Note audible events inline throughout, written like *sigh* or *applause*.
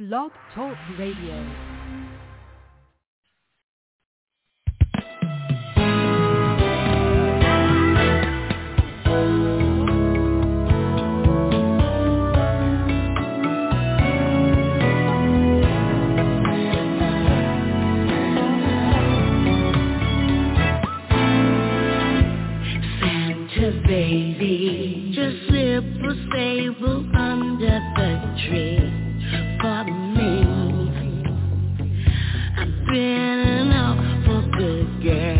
Blog Talk Radio. baby. Just slip a sable under the tree. been out for good, girl.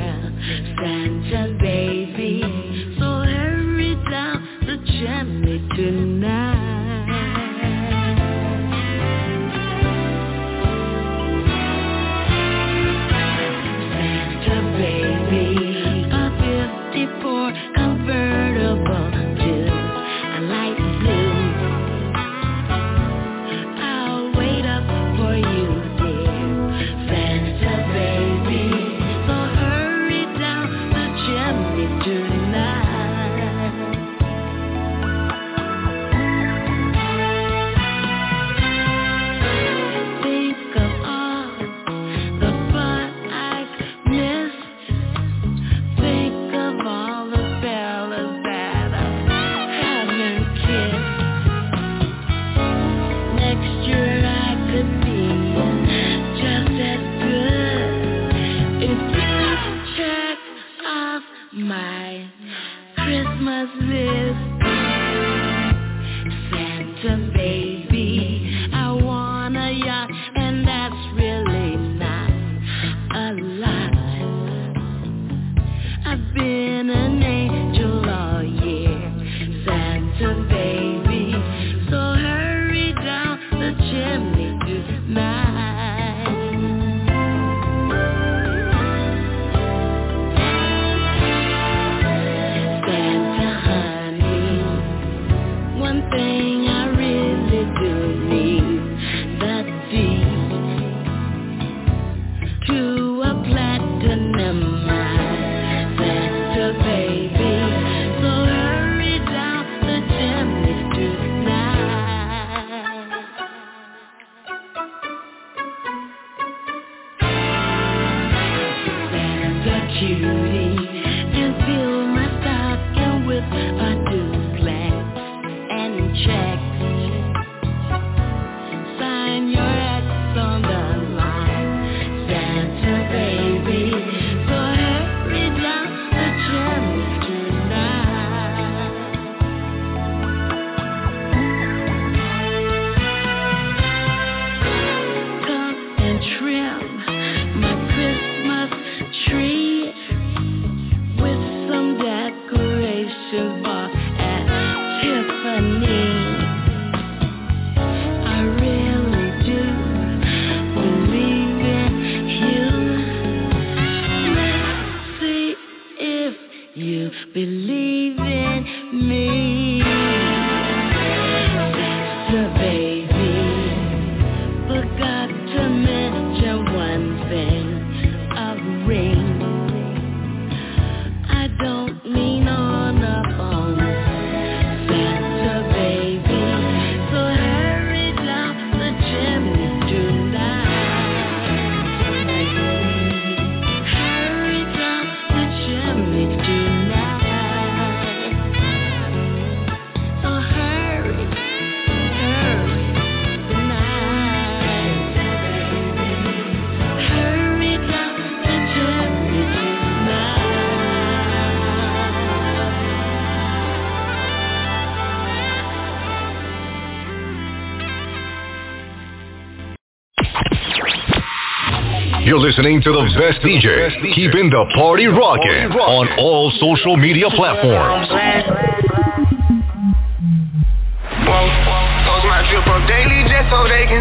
listening to the best DJ keeping the party rocking on all social media platforms.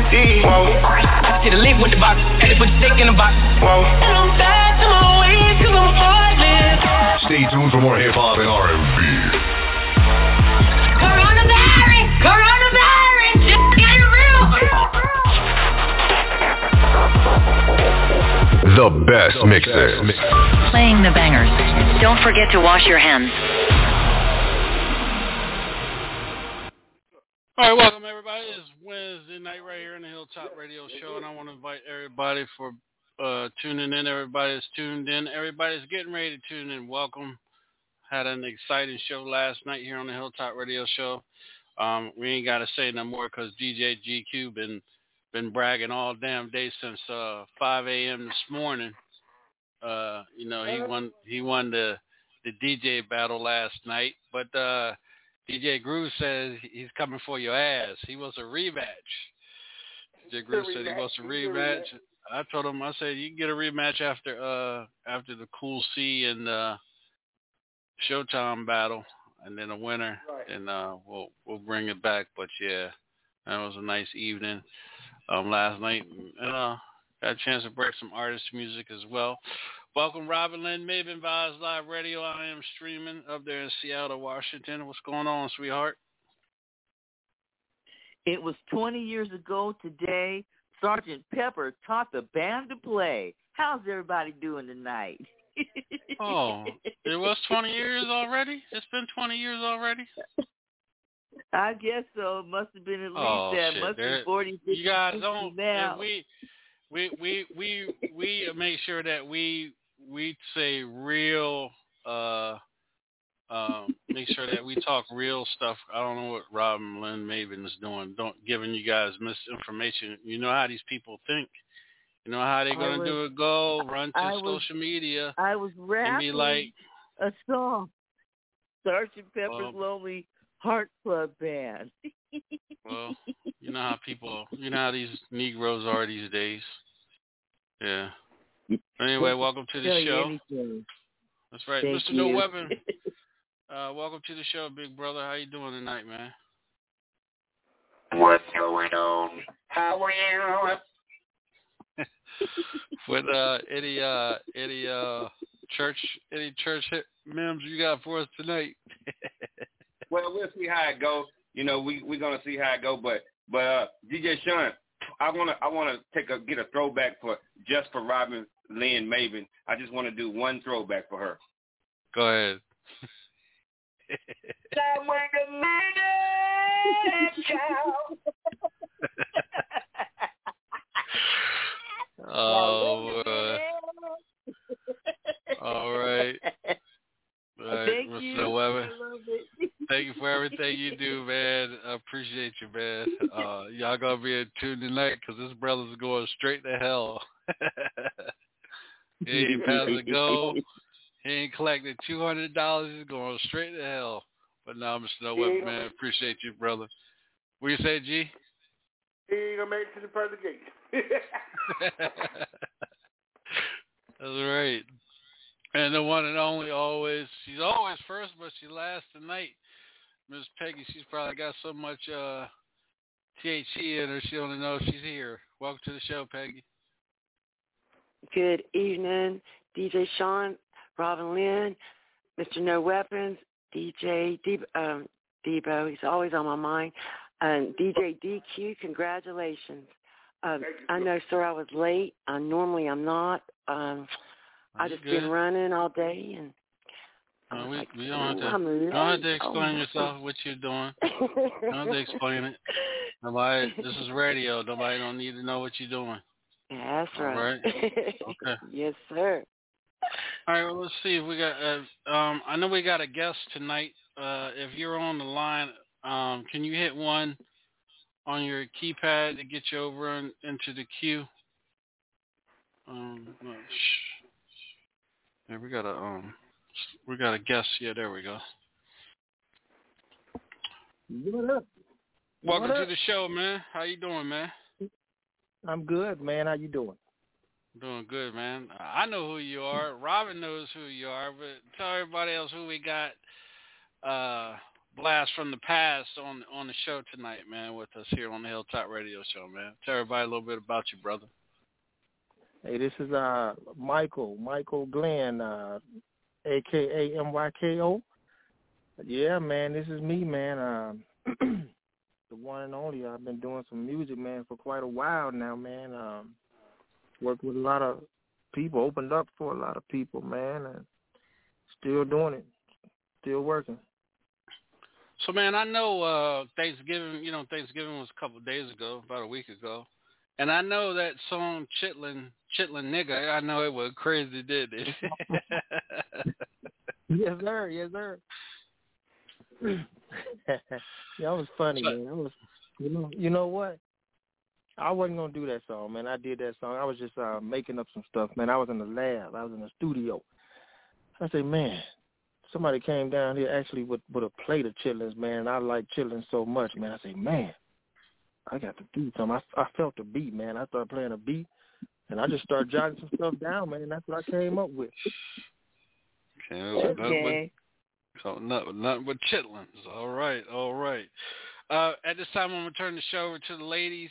I see the link with the box, had to put the stick in the box. Whoa. And I'm back to my ways cause I'm heartless. Stay tuned for more hip hop and R&B. The best mixes. Playing the bangers. Don't forget to wash your hands. All right, welcome everybody. It's Wednesday night right here in the Hilltop Radio Show, and I want to invite everybody for uh, tuning in. Everybody's tuned in. Everybody's getting ready to tune in. Welcome. Had an exciting show last night here on the Hilltop Radio Show. Um, we ain't got to say no more because DJ GQ been been bragging all damn day since uh, 5 a.m. this morning. Uh, you know he won he won the the DJ battle last night, but uh, DJ Groove says he's coming for your ass. He wants a rematch. DJ Groove said he wants a rematch. I told him I said you can get a rematch after uh after the Cool C and uh Showtime battle and then a winner Right. and uh we'll we'll bring it back. But yeah, that was a nice evening um last night and uh got a chance to break some artist music as well. Welcome Robin Lynn Maven Vibes Live Radio. I am streaming up there in Seattle, Washington. What's going on, sweetheart? It was 20 years ago today. Sergeant Pepper taught the band to play. How's everybody doing tonight? Oh, it was 20 years already? It's been 20 years already? *laughs* I guess so. It must have been at least Oh, that. shit. Must There- be 40, 50, You guys 60 don't. now. and we, we, we, we, we make sure that we we say real. uh um, make sure that we talk real stuff. I don't know what Robin Lynn Maven is doing. Don't giving you guys misinformation. You know how these people think. You know how they're gonna was- do it. Go run to I was- social media I was and rapping be like, a song. Sergeant Pepper's Lonely Heart Club Band. Well, *laughs* you know how people, you know how these Negroes are these days. Yeah. *laughs* Anyway, welcome to the show. anything. That's right, Thank Mr. No you. Weapon. *laughs* Uh, welcome to the show, big brother. How you doing tonight, man? What's going on? How are you? With uh, any uh, any uh, church, any church hit memes you got for us tonight? Well, we'll see how it goes. You know, we we're gonna see how it go. But but uh, DJ Sean, I wanna I wanna take a get a throwback for just for Robin Lynn Maven. I just want to do one throwback for her. Go ahead. Oh, uh, all right. All right, Thank Mr. you. No Weapon. I love it. Thank you for everything you do, man. I appreciate you, man. Uh, y'all gonna be in tune tonight because this brother's going straight to hell. he ain't passing go. He ain't collecting two hundred dollars. He's going straight to hell. But now, Mr. No Weapon, man, appreciate you, brother. What you say, G? He ain't gonna make it to the pearly gate. *laughs* That's right. And the one and only always, she's always first, but she last tonight. Miss Peggy, she's probably got so much uh THC in her, she don't even know she's here. Welcome to the show, Peggy. Good evening, DJ Sean, Robin Lynn, Mr. No Weapons, DJ Debo, um, Debo he's always on my mind, and DJ DQ, congratulations. Um, I know, sir, I was late. Uh, normally I'm not. Um, I You just good? been running all day, and No, we, like, we don't have to, I'm don't have to explain Oh. yourself, what you're doing. You don't have to explain it. *laughs* Nobody, this is radio. Nobody don't need to know what you're doing. That's All right. Okay. *laughs* yes, sir. All right, well, let's see if we got. Uh, um, I know we got a guest tonight. Uh, if you're on the line, um, can you hit one on your keypad to get you over in, into the queue? Um, no, shh. Yeah, we got a um, we got a guest. Yeah, there we go. What up? Welcome What to the show, man. How you doing, man? I'm good, man. How you doing? Doing good, man. I know who you are. Robin knows who you are, but tell everybody else who we got. Uh, blast from the past on on the show tonight, man, with us here on the Hilltop Radio Show, man. Tell everybody a little bit about you, brother. Hey, this is uh Michael, Michael Glenn, uh aka MYKO. Yeah, man, this is me, man. Um *clears throat* the one and only. I've been doing some music, man, for quite a while now, man. Um worked with a lot of people, opened up for a lot of people, man, and still doing it. Still working. So man, I know uh Thanksgiving, you know, Thanksgiving was a couple of days ago, about a week ago. And I know that song Chitlin Chitlin nigga, I know it was crazy, did it? *laughs* yes, sir, yes, sir. *laughs* yeah, that was funny, man. That was you know you know what? I wasn't gonna do that song, man. I did that song. I was just uh making up some stuff, man. I was in the lab, I was in the studio. I said, Man, somebody came down here actually with with a plate of chitlins, man. I like chitlins so much, man. I say, man, I got to do something. I, I felt the beat, man. I started playing a beat, and I just started jotting some stuff down, man. And that's what I came up with. Okay. okay. So nothing, nothing but chitlins. All right, all right. Uh, at this time, I'm gonna turn the show over to the ladies.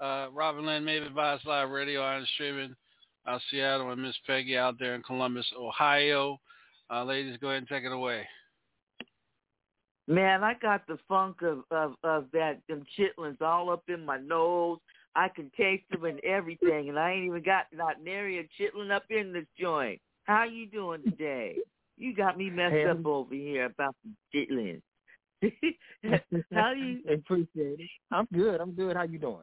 Uh, Robin Lynn, Maven Vibes Live Radio, on streaming out Seattle, and Miss Peggy out there in Columbus, Ohio. Uh, ladies, go ahead and take it away. Man, I got the funk of, of, of that them chitlins all up in my nose. I can taste them and everything, and I ain't even got not nary a chitlin up in this joint. How you doing today? You got me messed hey, up over here about the chitlins. *laughs* How you? *laughs* Appreciate it. I'm good. I'm good. How you doing?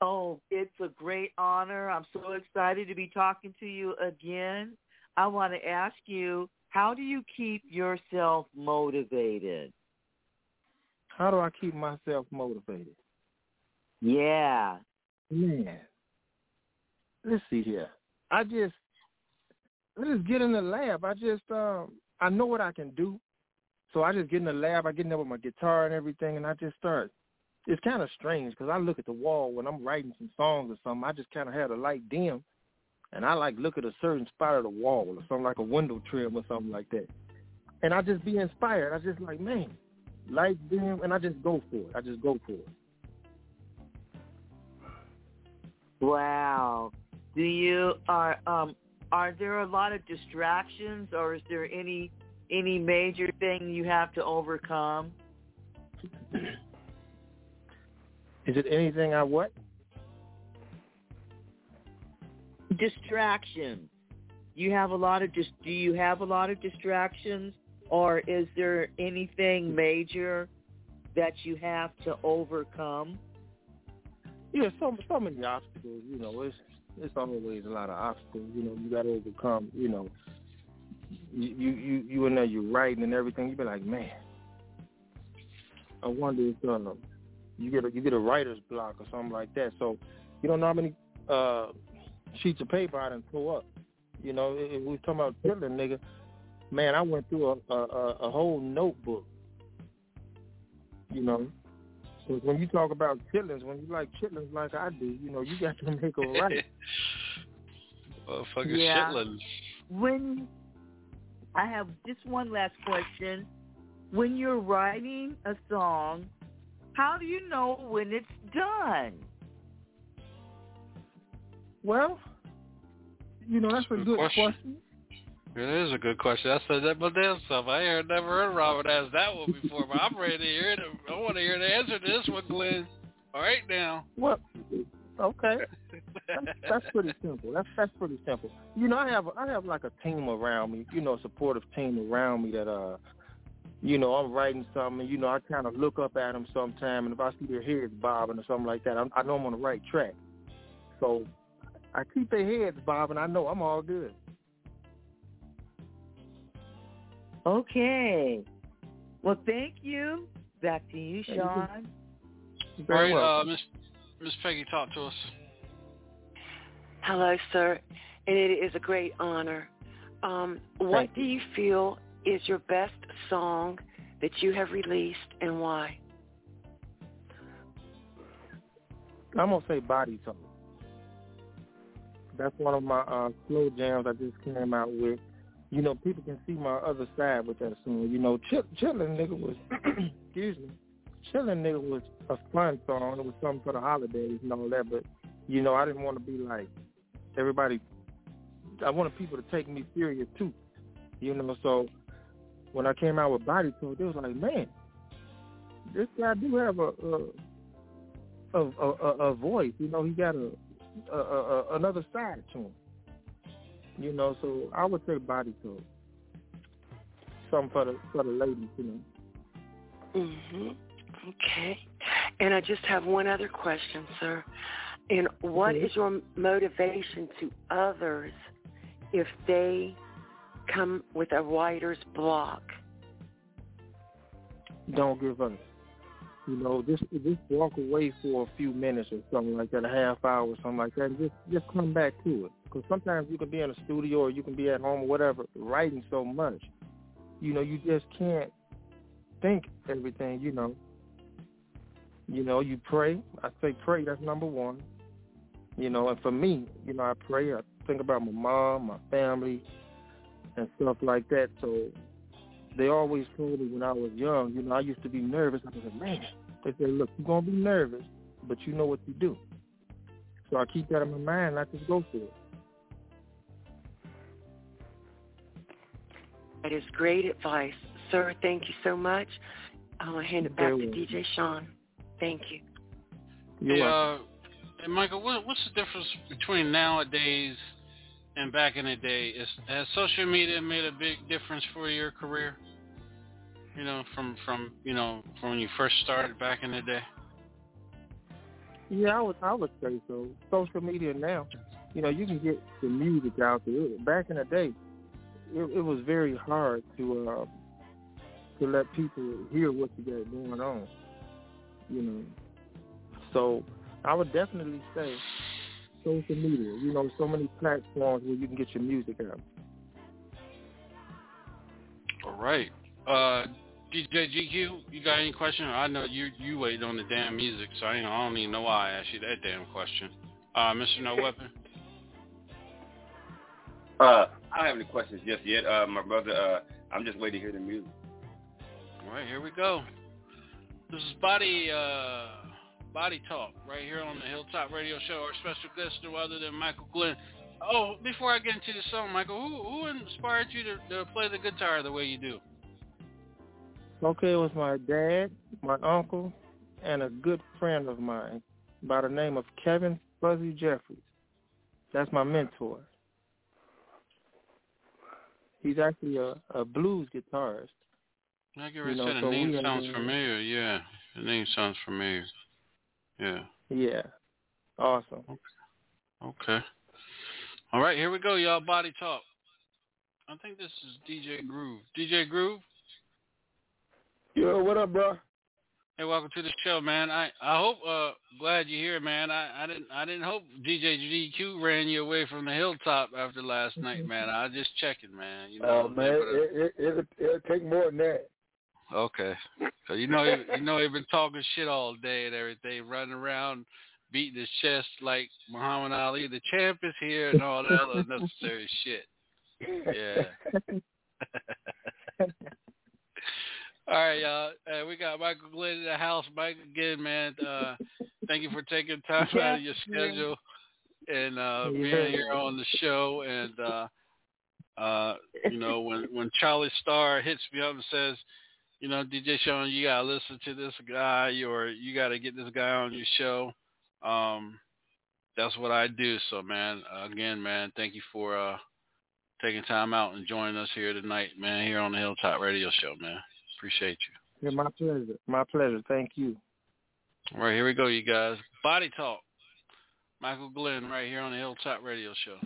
Oh, it's a great honor. I'm so excited to be talking to you again. I want to ask you, how do you keep yourself motivated? How do I keep myself motivated? Yeah. Man. Let's see here. I just just get in the lab. I just um I know what I can do. So I just get in the lab, I get in there with my guitar and everything and I just start it's kind of strange because I look at the wall when I'm writing some songs or something. I just kind of have the light dim, and I like look at a certain spot of the wall or something like a window trim or something like that, and I just be inspired. I just like man, light dim, and I just go for it. I just go for it. Wow. Do you are um are there a lot of distractions or is there any any major thing you have to overcome? Is it anything I what? Distractions. You have a lot of just. Do you have a lot of distractions, or is there anything major that you have to overcome? Yeah, so so many obstacles. You know, it's it's always a lot of obstacles. You know, you got to overcome. You know, you you you in there, you're writing and everything. You be like, man, I wonder if um, you get a you get a writer's block or something like that. So you don't know how many uh, sheets of paper I done throw up. You know, if we talking about killing nigga, man, I went through a a, a whole notebook. You know, because when you talk about chitlins, when you like chitlins like I do, you know, you got to *laughs* make a right. *laughs* fucking yeah. chitlins. When I have just one last question. When you're writing a song, how do you know when it's done? Well, you know, that's a good, question. question. It is a good question. I said that my damn self. I heard, never heard Robert ask that one before, but I'm ready to hear it. I want to hear the answer to this one, Glenn. All right now. Well, okay. that's, that's pretty simple. That's that's pretty simple. You know, I have I have like a team around me. You know, a supportive team around me that uh you know, I'm writing something, you know, I kind of look up at them sometime, and if I see their heads bobbing or something like that, I'm, I know I'm on the right track. So I keep their heads bobbing. I know I'm all good. Okay. Well, thank you. Back to you, Sean. All right, uh, Miss Miss Peggy, talk to us. Hello, sir. And it is a great honor. Um, what do you feel is your best song that you have released and why? I'm gonna say Body Talk. That's one of my uh, slow jams I just came out with. You know, people can see my other side with that song. You know, Chill, Chillin' Nigga was, *clears throat* excuse me, Chillin' Nigga was a fun song. It was something for the holidays and all that. But you know, I didn't want to be like everybody. I wanted people to take me serious too. You know, so when I came out with Body Talk, they was like, man, this guy do have a a, a, a, a voice. You know, he got a, a, a another side to him. You know, so I would say Body Talk. Something for the for the ladies, you know. Mhm. Okay. And I just have one other question, sir. And what is your motivation to others if they come with a writer's block? Don't give up. You know, just just walk away for a few minutes or something like that, a half hour or something like that, and just just come back to it. Because sometimes you can be in a studio or you can be at home or whatever, writing so much, you know, you just can't think everything. You know, you know, you pray. I say pray. That's number one. You know, and for me, you know, I pray. I think about my mom, my family, and stuff like that. So they always told me when I was young, you know, I used to be nervous. I was like, man, they said, look, you're going to be nervous, but you know what you do. So I keep that in my mind and I just go for it. That is great advice. Sir, thank you so much. I'm going to hand it back You're to welcome. DJ Sean. Thank you. You're Hey, welcome. uh, hey, Michael, what, what's the difference between nowadays and back in the day? Is, has social media made a big difference for your career? You know, from from you know from when you first started back in the day. Yeah, I would I would say so. Social media now, you know, you can get the music out there. Back in the day, it, it was very hard to uh, to let people hear what you got going on. You know, so I would definitely say social media. You know, so many platforms where you can get your music out. All right. Uh, DJ GQ, you got any question? I know you you waited on the damn music, so I, ain't, I don't even know why I asked you that damn question. Uh, Mr. No Weapon. *laughs* Uh, I don't have any questions just yet. Uh, my brother, uh, I'm just waiting to hear the music. All right, here we go. This is Body uh, Body Talk right here on the Hilltop Radio Show. Our special guest, no other than Michael Glenn. Oh, before I get into the song, Michael, who who inspired you to, to play the guitar the way you do? Okay, it was my dad, my uncle, and a good friend of mine by the name of Kevin Fuzzy Jeffries. That's my mentor. He's actually a, a blues guitarist. I get You ready to know, say the so name sounds familiar. Yeah, the name sounds familiar. Yeah. Yeah. Awesome. Okay. All right, here we go, y'all. Body Talk. I think this is DJ Groove. DJ Groove. Yo, what up, bro? Hey, welcome to the show, man. I I hope uh glad you're here, man. I I didn't I didn't hope DJ GQ ran you away from the hilltop after last night, man. I was just checking, man. You know. Oh man, it, it, it'll, it'll take more than that. Okay. So you know you know he been talking shit all day and everything, running around beating his chest like Muhammad Ali, the champ is here and all that other unnecessary shit. Yeah. *laughs* All right, y'all. Uh, we got Michael Glenn in the house. Mike, again, man. Uh, thank you for taking time out of your schedule and uh, being Yeah. here on the show. And uh, uh, you know, when when Charlie Starr hits me up and says, you know, DJ Sean, you gotta listen to this guy, or you gotta get this guy on your show. Um, that's what I do. So, man, again, man, thank you for uh, taking time out and joining us here tonight, man. Here on the Hilltop Radio Show, man. Appreciate you. Yeah, my pleasure. My pleasure. Thank you. All right, here we go, you guys. Body Talk. Michael Glenn right here on the Hilltop Radio Show.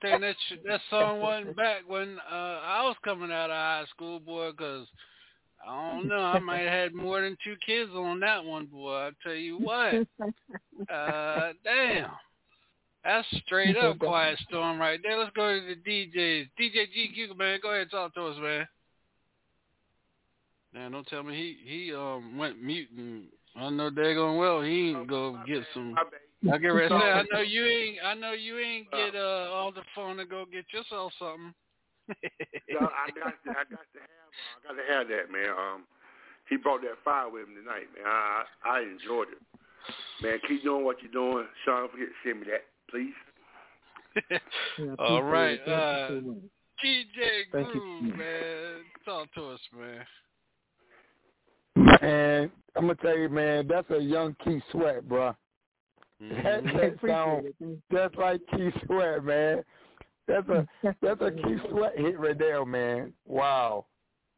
Thing that sh- that song wasn't back when uh, I was coming out of high school, boy. Cause I don't know, I might have had more than two kids on that one, boy. I tell you what. Uh, damn. That's straight up Quiet Storm right there. Let's go to the DJs. DJ GQ, man, go ahead talk to us, man. Man, don't tell me he he um went mute and I know daggone well he ain't go get some. I get ready to say I know you ain't I know you ain't get uh on the phone to go get yourself something. *laughs* So I got to, I got to have uh, I got to have that man. Um, he brought that fire with him tonight, man. I I enjoyed it, man. Keep doing what you're doing, Sean. Don't forget to send me that, please. *laughs* All right, Thank you uh, so much. DJ Thank you. Groove, man, talk to us, man. And I'm gonna tell you, man, that's a young Keith Sweat, bro. That, Mm-hmm. that *laughs* sound just like Keith Sweat, man. That's a *laughs* that's a Keith Sweat hit right there, man. Wow,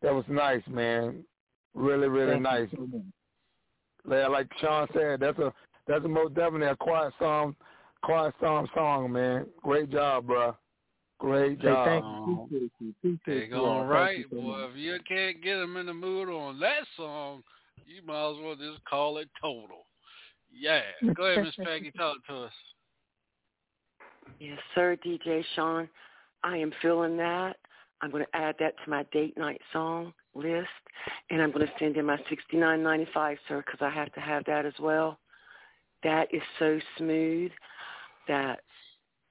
that was nice, man. Really, really Thank nice. you so. Yeah, like Sean said, that's a that's a most definitely a quiet storm, quiet storm song, man. Great job, bro. Great Hey, job. thank you. Appreciate you. Appreciate They you. going Thank right, you so boy. If you can't get them in the mood on that song, you might as well just call it total. Yeah. Go ahead, Miss Peggy, talk to us. Yes, sir, DJ Sean. I am feeling that. I'm going to add that to my date night song list, and I'm going to send in my 69.95, sir, because I have to have that as well. That is so smooth. That,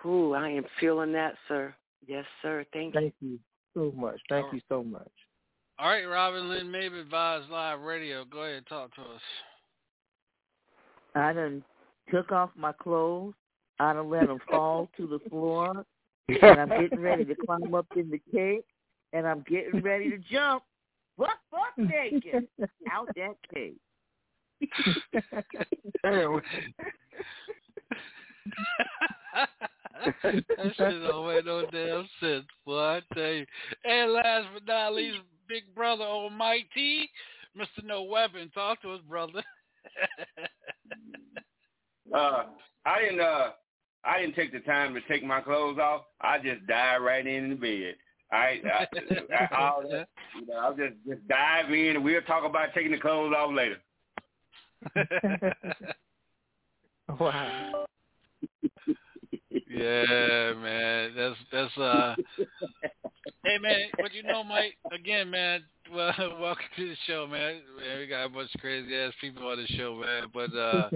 ooh, I am feeling that, sir. Yes, sir. Thank you. Thank you so much. Thank oh. you so much. All right, Robin Lynn Maven Vibes Live Radio. Go ahead, talk to us. I done took off my clothes. I done let them fall to the floor, and I'm getting ready to climb up in the cake, and I'm getting ready to jump. Buck, buck naked out that cake. Damn. that shit don't make no damn sense, boy. I tell you. And last but not least, big brother Almighty, Mr. No Weapon. Talk to us, brother. *laughs* Uh, I didn't. Uh, I didn't take the time to take my clothes off. I just dived right in the bed. I, I, I, all that, you know, I'll just just dive in, and we'll talk about taking the clothes off later. *laughs* Wow. yeah, man. That's that's uh Hey man, but you know Mike, again man, *laughs* well welcome to the show, man. man we got a bunch of crazy ass people on the show, man. But uh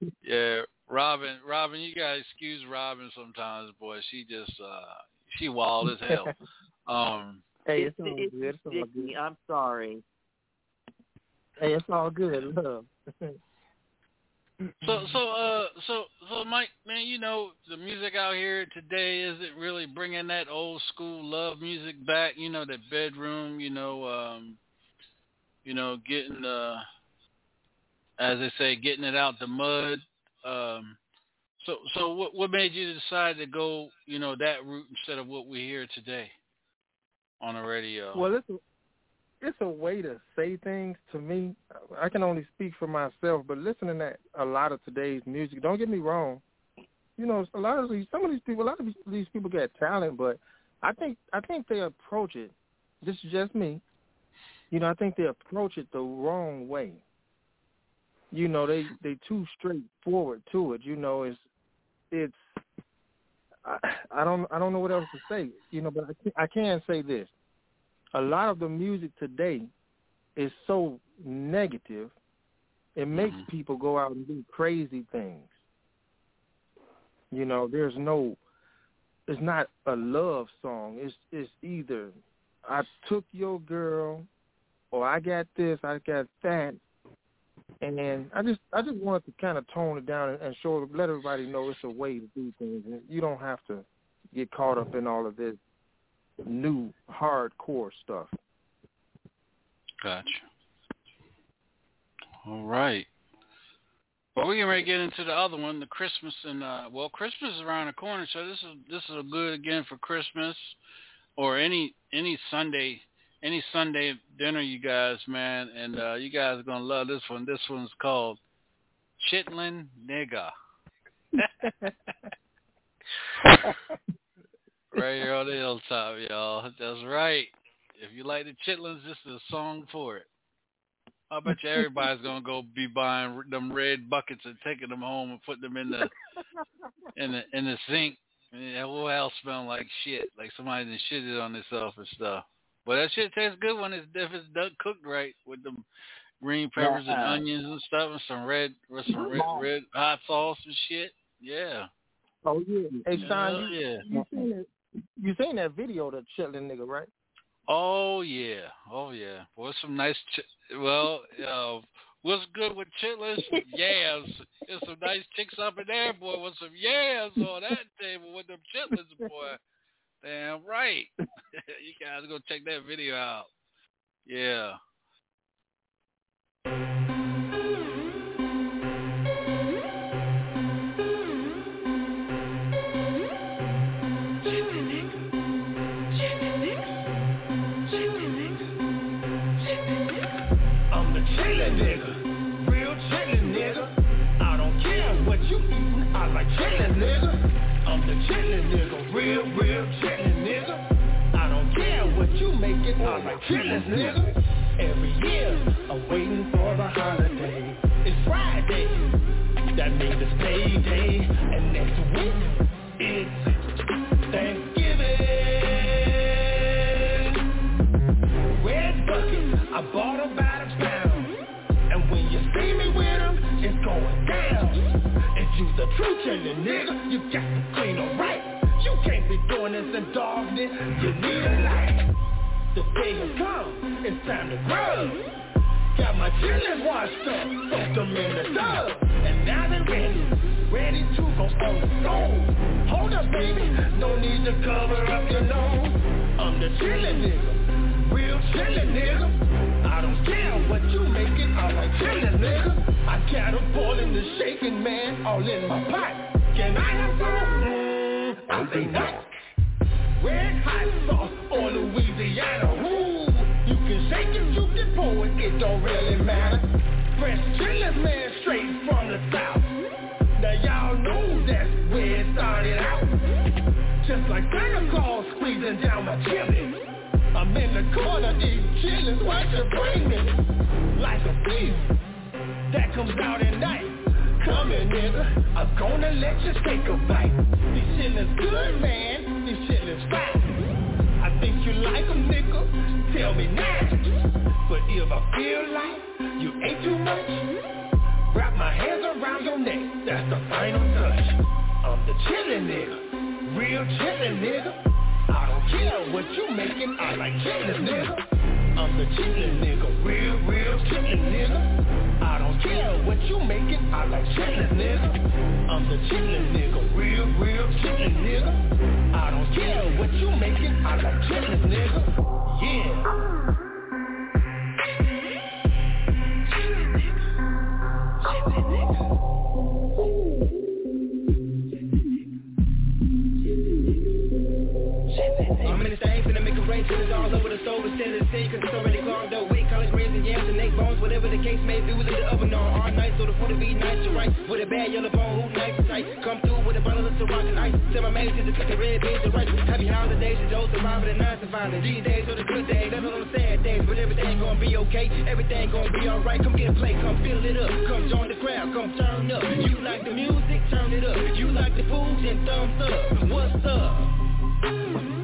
*laughs* yeah, Robin Robin, you gotta excuse Robin sometimes, boy. She just uh she wild as hell. *laughs* Um Hey, it's It's, all it's good. It's all good. I'm sorry. Hey, it's all good. Love. So so uh so so Mike man, you know the music out here today isn't really bringing that old school love music back. You know that bedroom. You know um, you know getting uh as they say getting it out the mud. Um, so so what what made you decide to go you know that route instead of what we hear today on the radio? Well, a, it's a way to say things to me. I can only speak for myself, but listening to a lot of today's music, don't get me wrong. You know, a lot of these, some of these people, a lot of these- people get talent, but I think I think they approach it. This is just me. You know, I think they approach it the wrong way. You know, they they too straightforward to it. You know, it's it's I, I don't I don't know what else to say. You know, but I I can say this a lot of the music today is so negative, it makes mm-hmm. people go out and do crazy things. You know, there's no, it's not a love song. It's it's either I took your girl, or I got this, I got that, and then I just I just wanted to kind of tone it down and, and show let everybody know it's a way to do things. And you don't have to get caught up in all of this new hardcore stuff. Gotcha. All right. Well, we're getting ready to get into the other one, the Christmas, and uh, well, Christmas is around the corner, so this is this is a good again for Christmas. or any any Sunday any Sunday dinner, you guys, man, and uh, you guys are gonna love this one. This one's called Chitlin Nigga. *laughs* *laughs* right here on the hilltop, y'all. That's right. If you like the chitlins, this is a song for it. I bet you everybody's gonna go be buying them red buckets and taking them home and putting them in the in the in the sink. And that whole house smelling like shit, like somebody done shitted on themselves and stuff. But that shit tastes good when it's if it's done cooked right with them green peppers and Uh-uh. onions and stuff and some red with some red, red hot sauce and shit. Yeah. Oh yeah. Hey Sean, Hell you, yeah. you seen that? You seen that video the chitlin nigga, right? Oh yeah, oh yeah. Boy, some nice. Ch- well, uh, what's good with chitlins? Yams. There's some nice chicks up in there, boy, with some yams on that table with them chitlins, boy. Damn right. *laughs* you guys go check that video out. Yeah. Chillin' nigga, real, real chillin' nigga. I don't care what you making, I'm like chillin' nigga. Every year, I'm waiting for the holiday. It's Friday, that means it's payday. And Chillin' washed up, soaked them in the tub. And now they're ready, ready to go on the stove. Hold up, baby, no need to cover up your nose. I'm the chillin' nigga, real chillin' nigga. I don't care what you making, I like chillin' nigga. I got 'em boiling the shaking, man, all in my pot. Squeezing down my chimney. I'm in the corner eating chillin', what you bring me? Like a thief that comes out at night. Coming, nigga, I'm gonna let you take a bite. This shit is good, man, This shit is fine. I think you like 'em, nigga, tell me now. Chillin' nigga. I don't care what you making, I like chillin' nigga. I'm the chillin' nigga, real, real chillin' nigga. I don't care what you making, I like chillin' nigga. I'm the chillin' nigga, real, real chillin' nigga. I don't care what you making, I like chillin' nigga. Yeah. We leave the oven on all night, so the food will be nice and right, with a bad yellow bone, who nice. Tight, come through with a bottle of Ciroc and ice, tell my man to cook the red beans and rice, happy holidays, and Joe surviving the nine surviving, these days are the good days, that's on the sad days, but everything gonna be okay, everything gonna be alright, come get a play, come fill it up, come join the crowd, come turn up, you like the music, turn it up, you like the food, then thumbs up, what's up?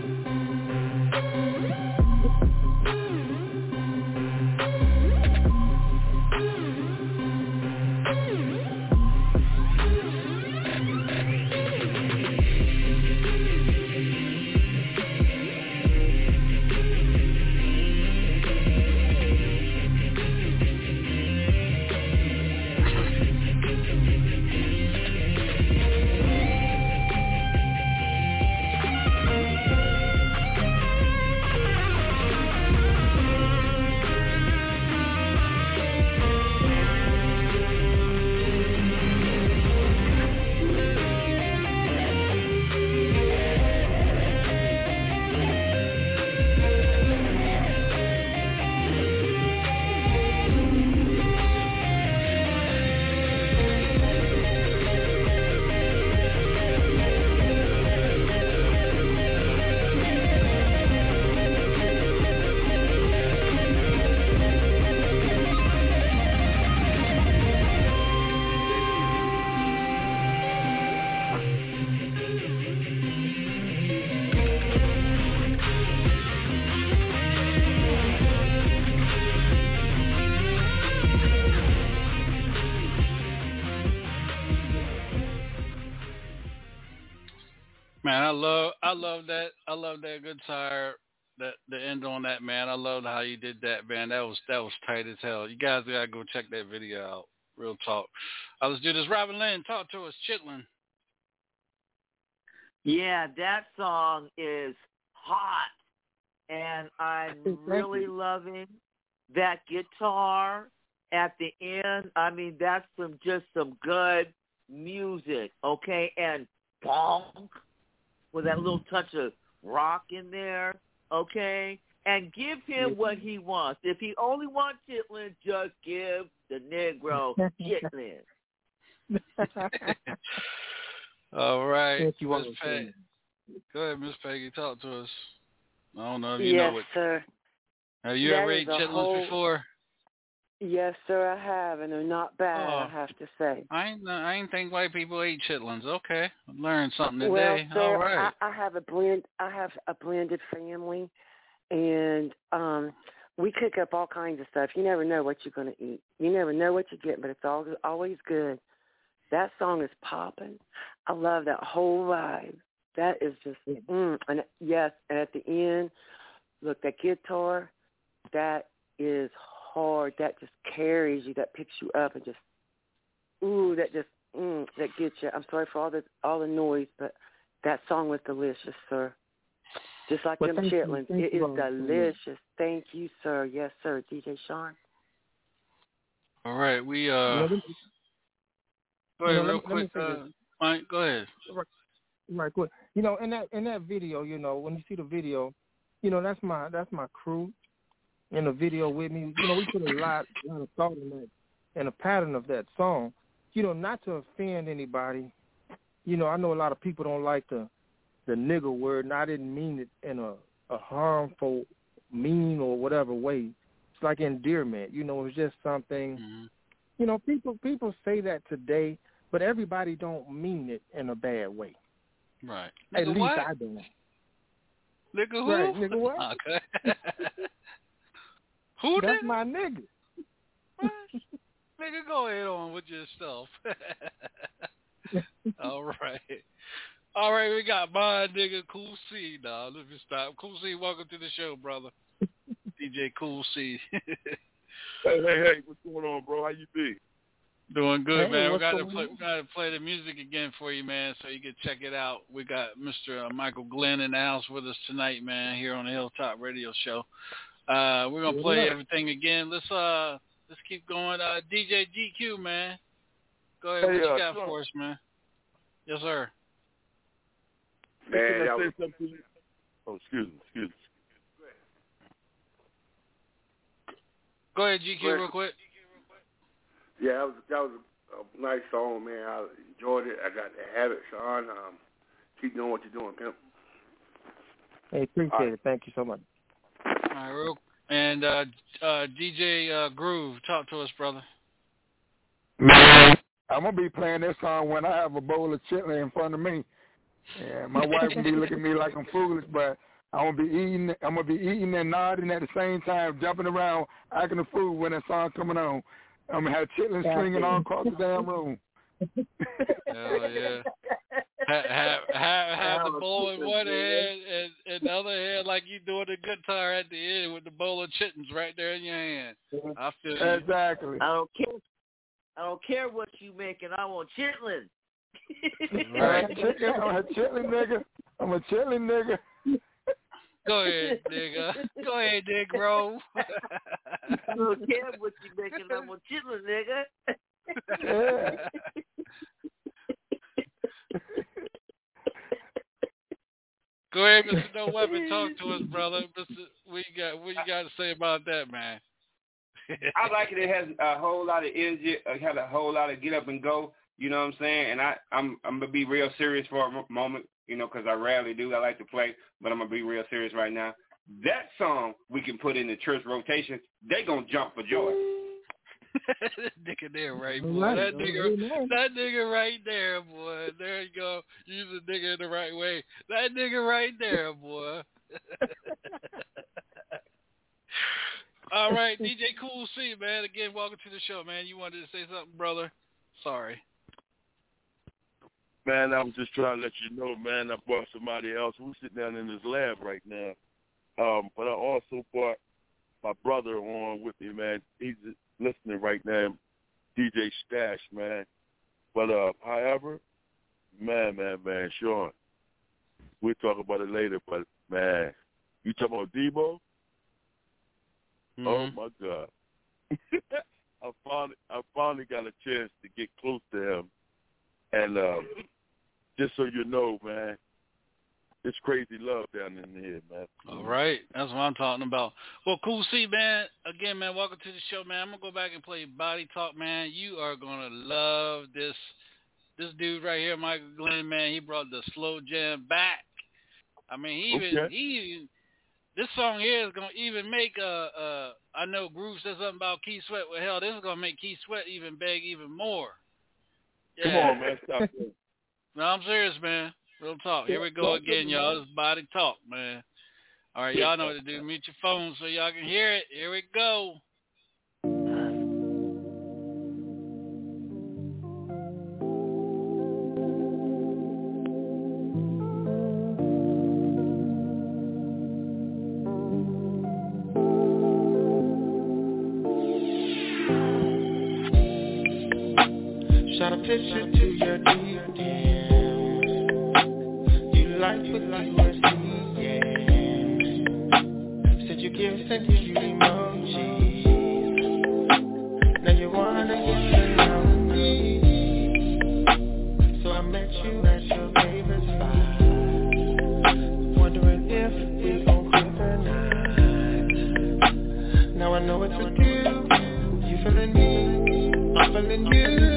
I love I love that I love that guitar that the end on that man. I love how you did that, man. That was that was tight as hell. You guys gotta go check that video out. Real talk. Uh, let's do this. Robin Lynn, talk to us. Chitlin. Yeah, that song is hot, and I'm really loving that guitar at the end. I mean, that's some just some good music, okay? And bonk with that little touch of rock in there, okay? And give him what he wants. If he only wants chitlin, just give the Negro *laughs* chitlin. *laughs* All right. Thank you, Miss Uncle Peggy. Go ahead, Miss Peggy. Talk to us. I don't know if you yes, know what. sir. Have you That ever is ate chitlins whole- before? Yes, sir, I have, and they're not bad. Oh. I have to say. I ain't I ain't think white people ate chitlins. Okay, learned something Well, today. sir, All right. I, I have a blend. I have a blended family, and um, we cook up all kinds of stuff. You never know what you're going to eat. You never know what you get, but it's all always good. That song is popping. I love that whole vibe. That is just mm, and yes, and at the end, look that guitar, that is hard. That just carries you. That picks you up and just ooh, that just mm, that gets you. I'm sorry for all the all the noise, but that song was delicious, sir. Just like Well, them chitlins, Thank it you, is Uncle Sam. delicious. Thank you, sir. Yes, sir. DJ Sean. All right. We uh. You know, let Go ahead, you know, real let me- let me quick. Uh. Mike, go ahead. Right, quick. You know, in that in that video, you know, when you see the video, you know, that's my that's my crew in the video with me. You know, we put a lot, a lot of thought in that and a pattern of that song. You know, not to offend anybody. You know, I know a lot of people don't like the the nigger word, and I didn't mean it in a a harmful, mean or whatever way. It's like endearment. You know, it's just something. Mm-hmm. You know, people people say that today, but everybody don't mean it in a bad way. Right. At Nigga least what? I don't. Nigga who? Right, nigga what? *laughs* Okay. *laughs* who That's nigga? my nigga. *laughs* Nigga, go ahead on with yourself. *laughs* All right. All right, we got my nigga Cool C now. Let me stop. Cool C, welcome to the show, brother. *laughs* DJ Cool C. Hey, hey, hey, what's going on, bro? How you be? Doing good, Hey, man. We got to play. We got to play the music again for you, man, so you can check it out. We got Mr. Uh, Michael Glenn in the house with us tonight, man, here on the Hilltop Radio Show. Uh, we're gonna play everything again. Let's uh, let's keep going. Uh, DJ GQ, man, go ahead. Hey, what you uh, got sure. for us, man? Yes, sir. Man, Can I say was, something? oh, excuse me, excuse me. Go ahead, GQ, Go ahead. real quick. Yeah, that was that was a nice song, man. I enjoyed it. I got to have it, Sean. Um, keep doing what you're doing, pimp. Hey, appreciate it. Thank you so much. All right, real. And uh, uh, DJ uh, Groove, talk to us, brother. Man, I'm gonna be playing this song when I have a bowl of chitlin in front of me. Yeah, my wife will be looking at me like I'm foolish, but I'm gonna be eating. I'm gonna be eating and nodding at the same time, jumping around, acting a fool when that song coming on. I'm gonna have chitlin swinging all across the damn room. Hell yeah. *laughs* have, have, have, *laughs* have the oh, bowl in one hand and, and the other hand like you doing the guitar at the end with the bowl of chitlins right there in your hand. I feel you. Exactly. I don't care. I don't care what you making. I want chitlin. Right. Chicken, *laughs* *laughs* I'm a chitlin nigga. I'm a chitlin nigga. Go ahead, nigga. Go ahead, Negro. I don't care what you making. I want chitlin, nigga. Yeah. Go ahead, Mr. No *laughs* Weapon. Talk to us, brother. Mr. What you got? What you got to say about that, man? *laughs* I like it. It has a whole lot of energy. It has a whole lot of get up and go. You know what I'm saying? And I, I'm, I'm gonna be real serious for a moment. You know, because I rarely do. I like to play, but I'm gonna be real serious right now. That song we can put in the church rotation. They gonna jump for joy. That nigga there, right, boy. Right. That nigga, that nigga right there, boy. There you go. Use the nigga in the right way. That nigga right there, boy. *laughs* All right, DJ Cool C, man. Again, welcome to the show, man. You wanted to say something, brother? Sorry. Man, I was just trying to let you know, man, I brought somebody else. We're sitting down in his lab right now. Um, but I also brought my brother on with me, man. He's listening right now, DJ Stash, man. But uh, however, man, man, man, Sean, we'll talk about it later. But man, you talking about Debo? Mm-hmm. Oh my God! *laughs* I finally, I finally got a chance to get close to him, and um, just so you know, man, it's crazy love down in here, man. All right, that's what I'm talking about. Well, cool. See, man. Again, man. Welcome to the show, man. I'm gonna go back and play Body Talk, man. You are gonna love this. This dude right here, Michael Glenn, man. He brought the slow jam back. I mean, he even Okay. he even this song here is gonna even make uh uh I know Groove said something about Keith Sweat. Well, hell, this is gonna make Keith Sweat even beg even more. Come Yeah. on, man, stop that. *laughs* No, I'm serious, man. Real talk. Here we go again, y'all. This body talk, man. All right, y'all know what to do. Mute your phone so y'all can hear it. Here we go. I know what to do. You feeling me? I'm feeling you.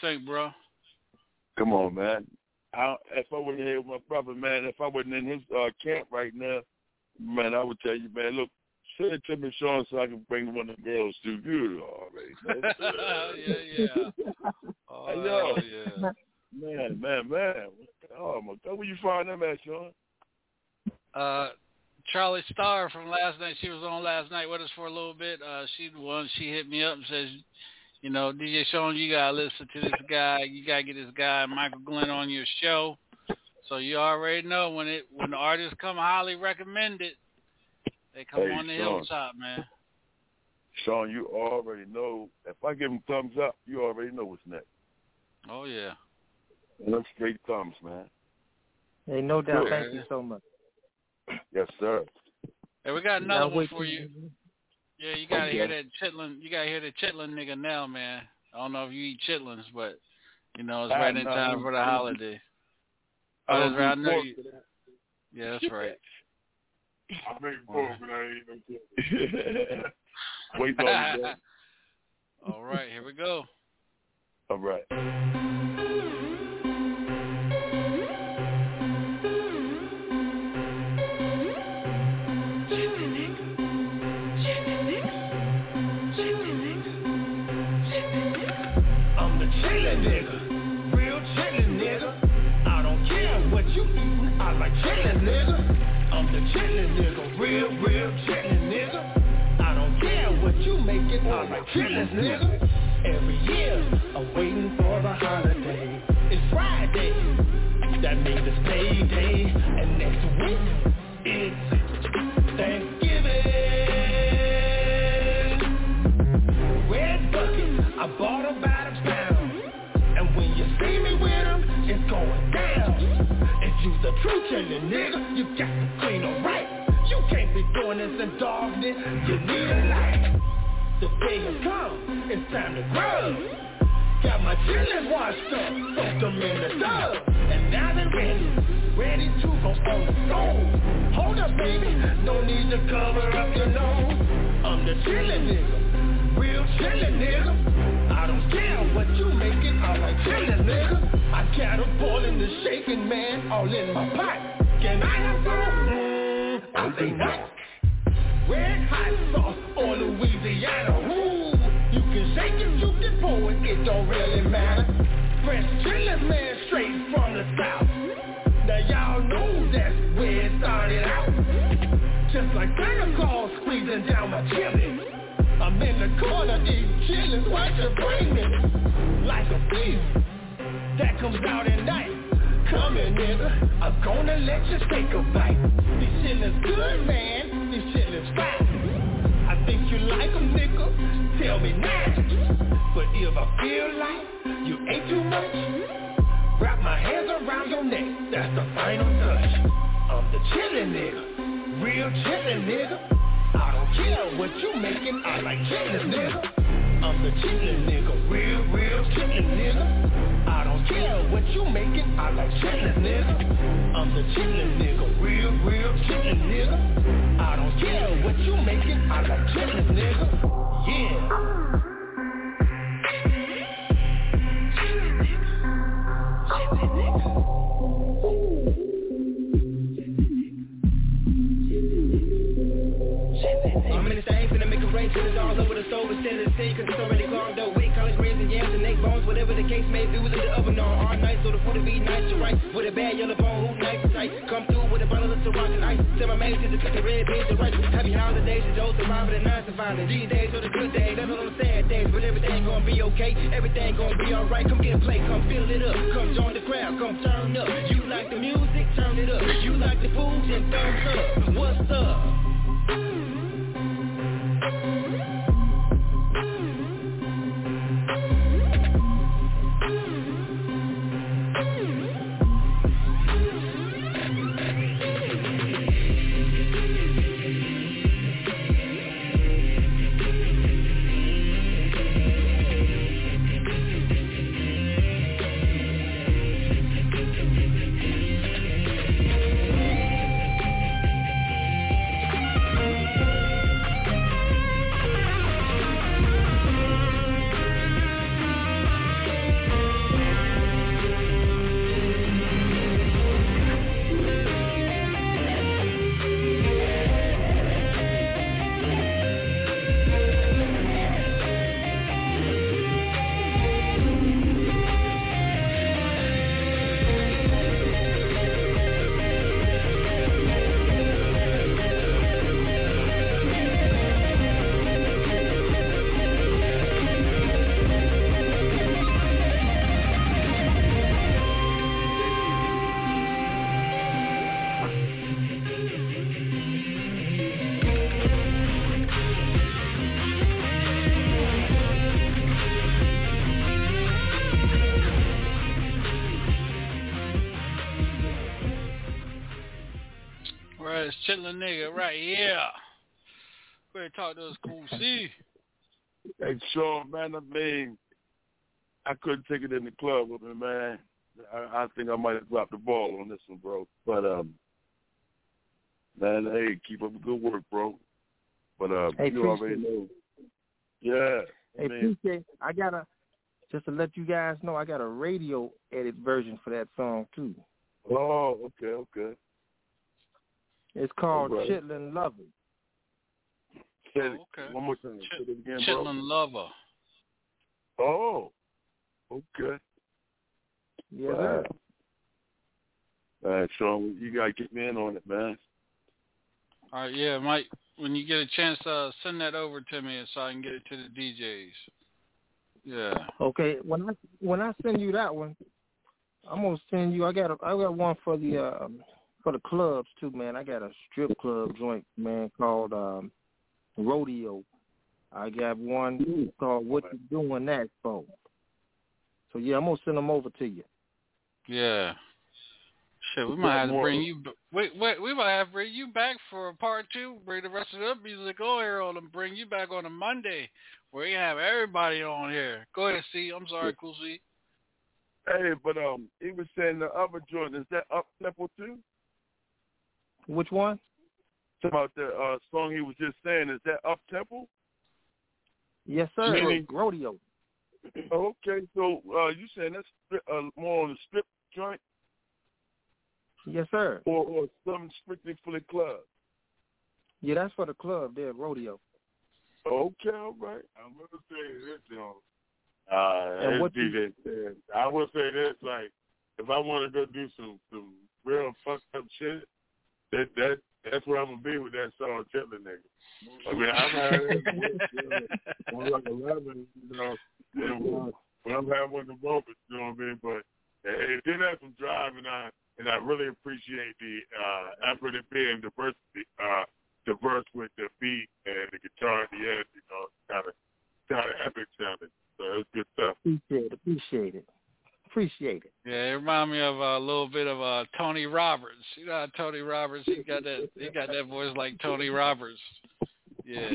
Think, bro? Come on, man. I, if I wasn't here with my brother, man, if I wasn't in his uh, camp right now, man, I would tell you, man, look, send it to me, Sean, so I can bring one of the girls to you already. *laughs* yeah, yeah. Oh, I know. yeah. Man, man, man. Oh my God, where you find them at, Sean? Uh, Charlie Starr from last night. She was on last night with us for a little bit. Uh, she the one. She hit me up and says, you know, DJ Sean, you gotta listen to this guy. You gotta get this guy Michael Glenn on your show. So you already know when it when the artists come highly recommended, they come Hey, on the Sean. hilltop, man. Sean, you already know. If I give him thumbs up, you already know what's next. Oh yeah. And them straight thumbs, man. Hey, no doubt. Good. Thank you so much. Yes, sir. Hey, we got I'll another one for till you. Yeah, you gotta hear that chitlin. You gotta hear the chitlin nigga now, man. I don't know if you eat chitlins, but you know it's I right in time for the holiday. I Oh, don't that's right. I know you. for that. Yeah, that's right. *laughs* I make pork, but I ain't no *laughs* pork. *laughs* Wait on you. All right, here we go. All right. Nigga. I'm the chillin' nigga, real, real chillin' nigga. I don't care what you making, I like chillin' nigga. Every year, I'm waiting for the holiday. It's Friday, that means it's payday. And next week, it's Thanksgiving. Red bucket, I bought a you the true chillin' nigga, you got to clean 'em right. You can't be doing this in darkness, you need a light. The day has come, it's time to grow. Got my chillin' washed up, soaked 'em in the tub. And now they're ready, ready to go on the stove. Hold up, baby, no need to cover up your nose. I'm the chillin' nigga, real chillin' nigga. I don't care what you making, I like chillin' nigga. I got boiling and shaking, man, all in my pot. Can I have some? Mm, I say no. Red hot sauce or Louisiana. Ooh, you can shake it, you can pour it, it don't really matter. Fresh chillin', man, straight from the south. Now y'all know that's where it started out. Just like Santa Claus squeezing down my chimney. I'm in the corner eating chillin', what you bring me? Like a thief that comes out at night. Here, nigga, I'm gonna let you take a bite. This chillin's good, man, this chillin's fine. I think you like 'em, nigga, tell me now. But if I feel like you ain't too much, wrap my hands around your neck, that's the final touch. I'm the chillin' nigga, real chillin' nigga. I don't care what you making, I like chillin' nigga. I'm the chillin' nigga, real, real chillin' nigga. I don't care what you making, I like chillin' nigga. I'm the chillin' nigga, real, real chillin' nigga. I don't care what you making, I like chillin' nigga. Yeah. I'm in the same finna make a rain till it's all over the stove instead of the sink Cause it's already clogged up and yams and neck bones Whatever the case may be, we leave the oven on all night So the food will be nice and right With a bad yellow bone, who nice and tight? Come through with a bottle of Ciroc and ice. Tell my man to the cut the red beans and rice. Happy holidays, the Joe surviving and non surviving These days are the good days, that's on the sad days But everything gonna be okay, everything gonna be alright. Come get a play, come fill it up. Come join the crowd, come turn up. You like the music, turn it up. You like the food, then thumbs up. What's up? Nigga right here. Go ahead talk to us, Cool C. Hey, Sean, man, I mean, I couldn't take it in the club with me, man. I, I think I might have dropped the ball on this one, bro. But um, man, hey, keep up the good work, bro. But uh, Hey, you already know. Yeah, Hey, man. PJ, I got a just to let you guys know, I got a radio edit version for that song too. Oh, okay, okay. It's called Alright. Chitlin Lover. Say it okay. one more time. Say it again, bro. Chitlin lover. Oh, okay. Yes, Wow. All right, Sean, you gotta get me in on it, man. All right, yeah, Mike. When you get a chance, uh, send that over to me so I can get it to the DJs. Yeah. Okay, when I when I send you that one, I'm gonna send you. I got a, I got one for the um, for the clubs too, man. I got a strip club joint, man, called um, Rodeo. I got one called What You Doing That For. So yeah, I'm gonna send them over to you. Yeah. Shit, we might have to bring you. b- Wait, wait, we might have to bring you back for a part two. Bring the rest of the music on here on and bring you back on a Monday, where you have everybody on here. Go ahead, C. I'm sorry, Cool C. Hey, but um, he was saying the other joint is that up tempo too? Which one? About the uh song he was just saying is that up tempo? Yes, sir. Meaning- Rodeo. Okay, so uh, you saying that's uh, more on the strip joint Yes, sir. or, or something strictly for the club? Yeah, that's for the club there, Rodeo. Okay, all right. I'm gonna say this, though. Uh, And as what you- DJ said, I will say this: like, if I want to go do some some real fucked up shit, that that that's where I'm gonna be with that song, Chitlin nigga. I mean, had it when like eleven, you know, when, when I'm having one of the moments, you know what I mean. But it, did have some drive, and I and I really appreciate the uh, effort in being diversity, uh, diverse with the beat and the guitar at the end. You know, kind of kind of epic sounding. So it was good stuff. Appreciate it. Appreciate it. Appreciate it. Yeah, it remind me of a little bit of uh, Tony Roberts. You know how Tony Roberts he got that he got that voice like Tony Roberts. Yeah.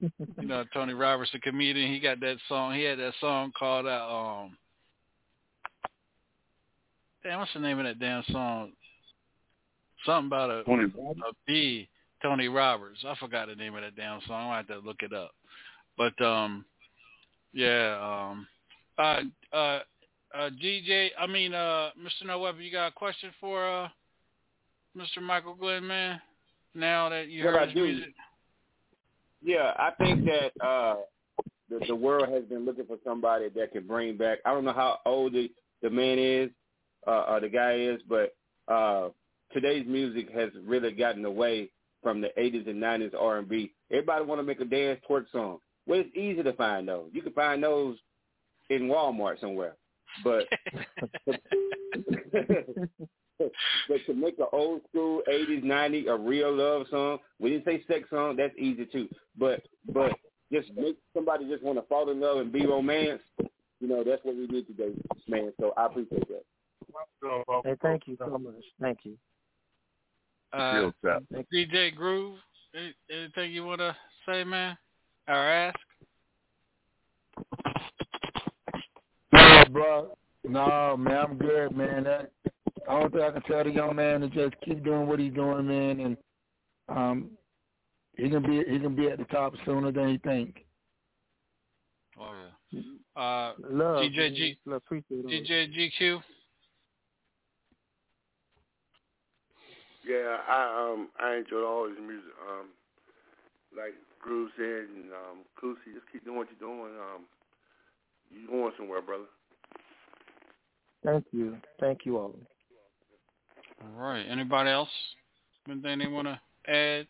You know Tony Roberts, the comedian. He got that song. He had that song called uh, um. Damn, what's the name of that damn song? Something about a Tony a bee. Tony Roberts. I forgot the name of that damn song. I have to look it up. But um, yeah. Um, uh, uh, uh, DJ. I mean, uh, Mr. No Weapon. You got a question for uh, Mr. Michael Glenn, man? Now that you What heard his music. Yeah, I think that uh the, the world has been looking for somebody that can bring back. I don't know how old the, the man is, uh, or the guy is, but uh today's music has really gotten away from the 80s and 90s R&B. Everybody want to make a dance twerk song. Well, it's easy to find those. You can find those in Walmart somewhere. But *laughs* *laughs* but to make an old school eighties, nineties, a real love song, we didn't say sex song, that's easy too. But but just make somebody just want to fall in love and be romance, you know, that's what we need today, man. So I appreciate that. Hey, thank you so much. Thank you. Uh. DJ Groove. Anything you want to say, man, or ask? No, bro. No, man, I'm good, man. That, I don't think I can tell the young man to just keep doing what he's doing, man, and um, he can be he can be at the top sooner than he think. Oh yeah. Uh, Love. DJ G. Love, appreciate it. DJ Yeah, I um I enjoyed all his music. Um, like Groove said, and um, Cool C, just keep doing what you're doing. Um, you going somewhere, brother? Thank you. Thank you all. All right. Anybody else? Anything they want to add?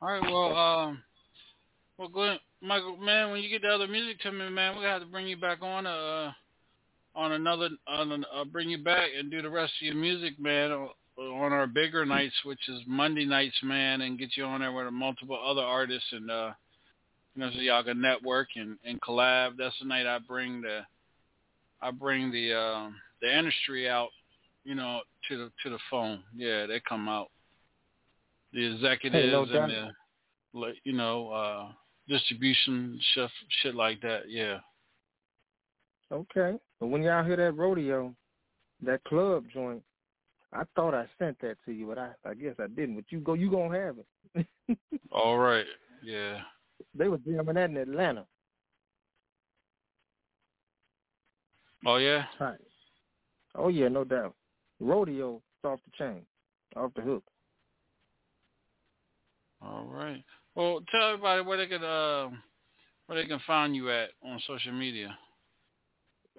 All right. Well, um, well, Glenn, Michael, man, when you get the other music to me, man, we got to bring you back on uh on another on an, uh, bring you back and do the rest of your music, man, on on our bigger nights, which is Monday nights, man, and get you on there with multiple other artists and uh, you know, so y'all can network and and collab. That's the night I bring the I bring the um the industry out you know, to the to the phone. Yeah, they come out. The executives Hey, no and the, you know, uh, distribution shit, shit like that. Yeah. Okay. But when y'all hear that rodeo, that club joint, I thought I sent that to you, but I, I guess I didn't. But you go, you gonna have it. *laughs* All right. Yeah. They were jamming that in Atlanta. Oh yeah. Right. Oh yeah, no doubt. Rodeo off the chain, off the hook. All right. Well, tell everybody where they can uh, where they can find you at on social media.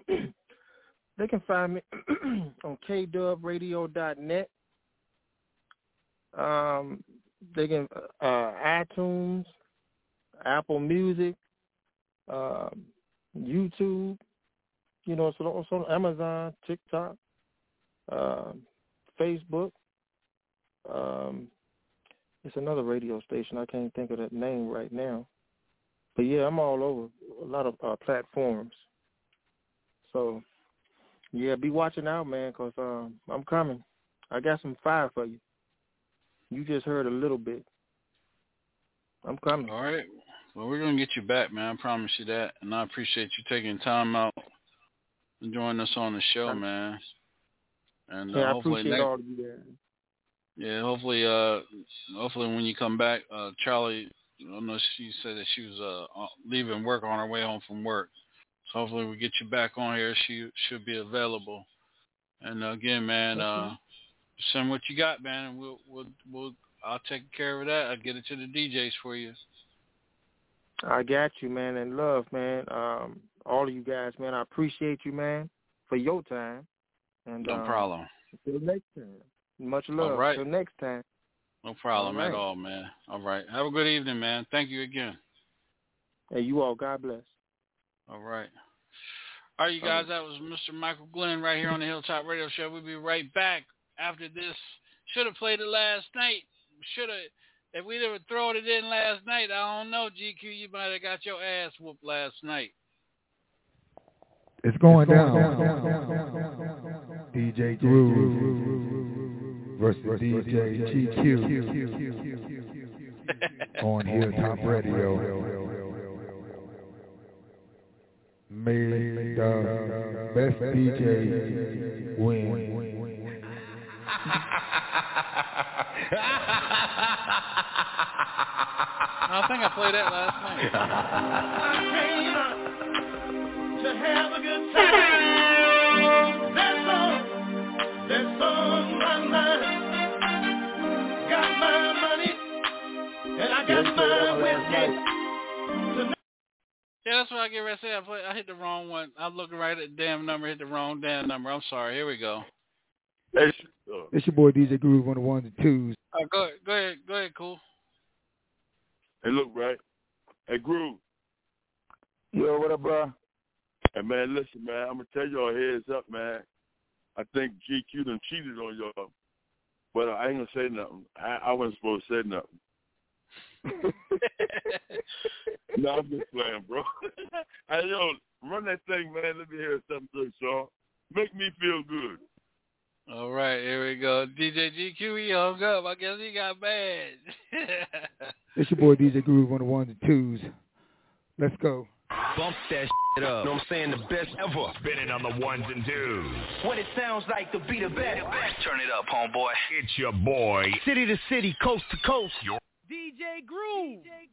*clears throat* They can find me *clears throat* on kdubradio.net. Um, they can uh, iTunes, Apple Music, uh, YouTube. You know, so also Amazon, TikTok, uh, Facebook. Um, it's another radio station. I can't think of that name right now. But yeah, I'm all over a lot of uh, platforms. So yeah, be watching out, man, 'cause um, I'm coming. I got some fire for you. You just heard a little bit. I'm coming. All right. Well, we're gonna get you back, man. I promise you that, and I appreciate you taking time out and joining us on the show, man. And uh, Yeah, hopefully next, all of you guys. yeah, hopefully, uh, hopefully when you come back, uh, Charlie, I know she said that she was uh uh, leaving work on her way home from work. So hopefully we get you back on here. She should be available. And uh, again, man, uh, send what you got, man, and we'll we'll we'll I'll take care of that. I'll get it to the DJs for you. I got you, man, and love, man. Um, all of you guys, man. I appreciate you, man, for your time. And No um, problem. Until next time. Much love. All right. Till next time. No problem All at all, man. All right. Have a good evening, man. Thank you again. Hey, you all. God bless. All right. All right, you guys, that was Mr. Michael Glenn right here on the Hilltop Radio Show. We'll be right back after this. Should have played it last night. Should have. If we'd have thrown it in last night, I don't know, GQ, you might have got your ass whooped last night. It's going down. DJ Groove versus DJ GQ *laughs* on Hilltop Radio. May the best DJ win. *laughs* I think I played that last night. to have a good time. That's all. That's on my mind. Got my money and I got my whiskey. Yeah, that's what I get ready to say. I, play, I hit the wrong one. I'm looking right at the damn number, hit the wrong damn number. I'm sorry. Here we go. It's your boy DJ Groove on the ones and twos. Uh, go ahead, go ahead, go ahead, cool. Hey, look, right? Hey, Groove. Yo, what up, bro? Hey, man, listen, man. I'm gonna tell y'all heads up, man. I think GQ done cheated on y'all, but I ain't gonna say nothing. I, I wasn't supposed to say nothing. *laughs* no, I'm just playing, bro. *laughs* hey, yo, run that thing, man. Let me hear something good, Sean. Make me feel good. All right, here we go. DJ GQ, he hung up. I guess he got mad. *laughs* It's your boy DJ Groove on the ones and twos. Let's go. Bump that shit up. Know what I'm saying? The best ever. Spinning on the ones and twos. What it sounds like to be the best. Turn it up, homeboy. It's your boy. City to city, coast to coast. Your DJ Groove. big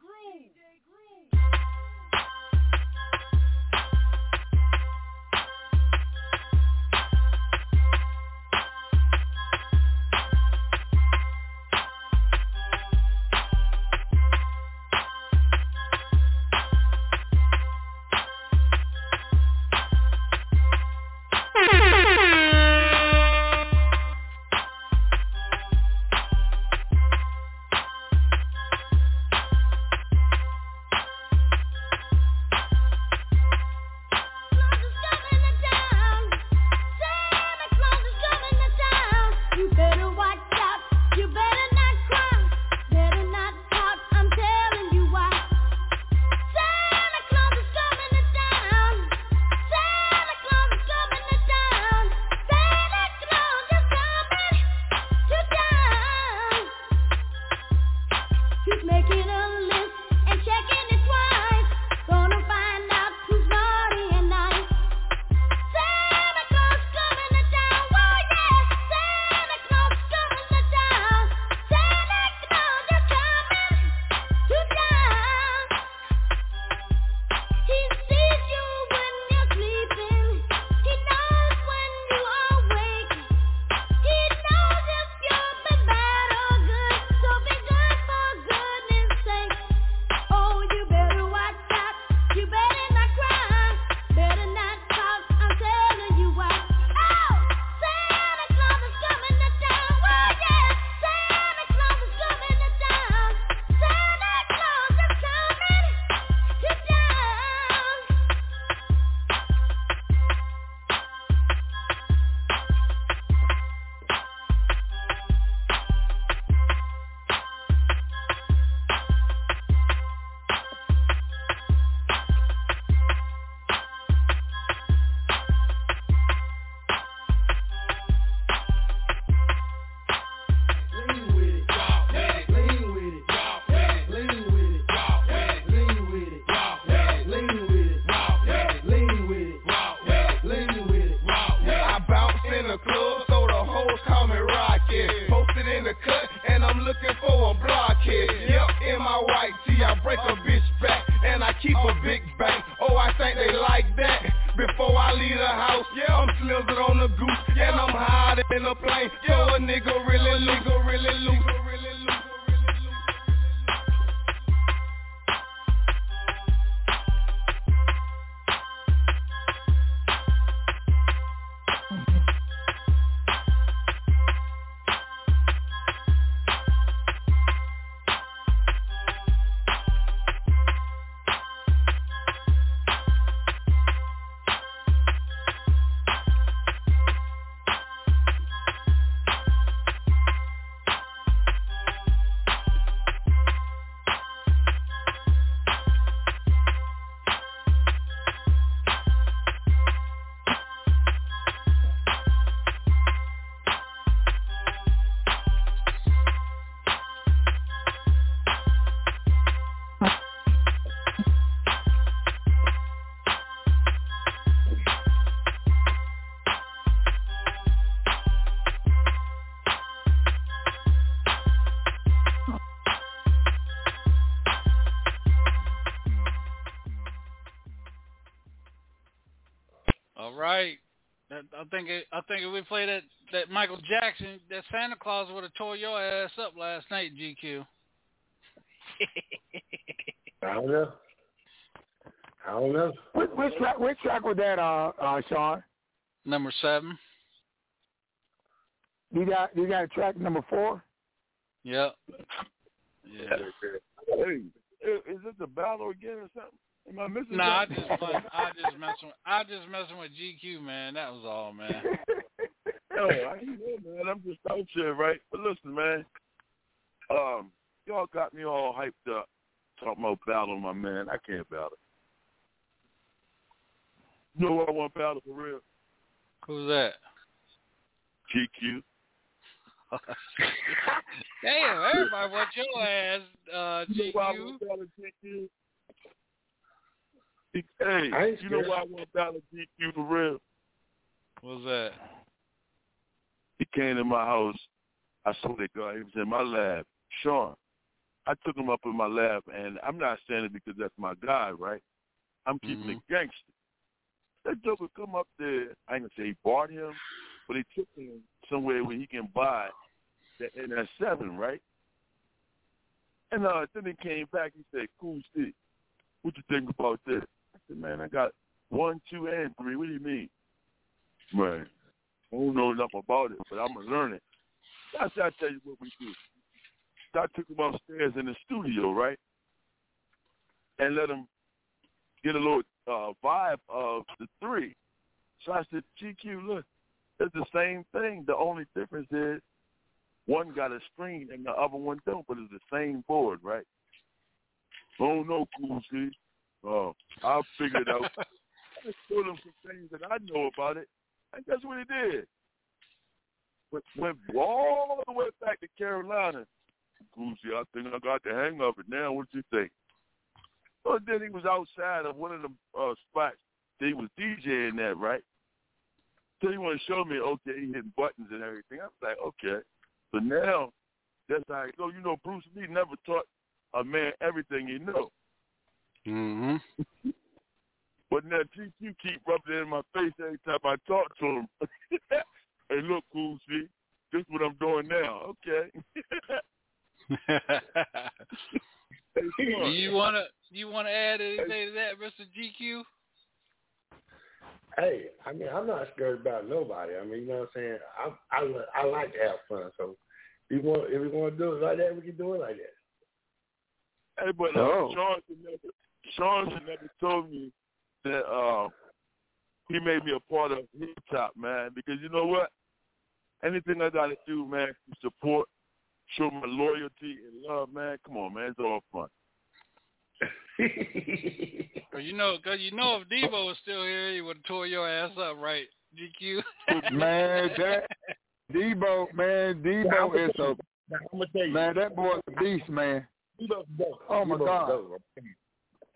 All right. I think it, I think if we play that that Michael Jackson, that Santa Claus would have tore your ass up last night, GQ. I don't know. I don't know. Which, which track? Which track was that, uh, uh, Sean? Number seven. You got you got track number four. Yep. Yeah. Hey, is this a battle again or something? Am I missing No, I something? just I just messing with, I just messing with GQ, man. That was all, man. *laughs* Yo, I know, man. I'm just out here, right? But listen, man. Um, y'all got me all hyped up talking about battle, my man. I can't battle. You know what I want battle for real? Who's that? GQ. *laughs* Damn, everybody wants your ass, uh, You know why I GQ. want to battle GQ? I Hey, ain't you know why I want to battle GQ for real? What's that? He came to my house. I saw that guy. He was in my lab. Sean. I took him up in my lab, and I'm not saying it because that's my guy, right? I'm keeping it gangster. That joker come up there. I ain't gonna say he bought him, but he took him somewhere where he can buy that NS7, right? And uh, then he came back. He said, "Cool, Steve. What you think about this?" Said, "Man, I got one, two, and three. What do you mean?" Man, I don't know enough about it, but I'm gonna learn it. Said, I tell you what we do. I took him upstairs in the studio, right, and let him get a little uh, vibe of the three. So I said, GQ, look, it's the same thing. The only difference is one got a screen and the other one don't, but it's the same board, right? Oh no, cool, Uh, I'll figure it out. *laughs* I just told him some things that I know about it, and that's what he did. But went all the way back to Carolina. Goosey, I think I got the hang of it now. What you think? Well, then he was outside of one of the uh, spots. He was DJing that, right? So he want to show me, okay, he hitting buttons and everything. I was like, okay. So now, that's how I go. You know, Bruce Lee never taught a man everything he know. Mm-hmm. But now GQ keep rubbing it in my face every time I talk to him. *laughs* hey, look, cool, see? This is what I'm doing now. Okay. do *laughs* you wanna you wanna add anything to that, Mr. GQ? Hey, I mean, I'm not scared about nobody. I mean, you know what I'm saying? I I I like to have fun. So if we want if we want to do it like that, we can do it like that. Hey, but uh, Oh. Sean should never, Sean should never told me that uh, he made me a part of hip hop, man. Because you know what? Anything I got to do, man, to support, show my loyalty and love, man. Come on, man, it's all fun. *laughs* Cause you know, cause you know, if Debo was still here, he would have tore your ass up, right? GQ. Man, that Debo, man, Debo is a I'm gonna tell you, man. That boy's a beast, man. Debo's dope. Oh my Debo's God, dope.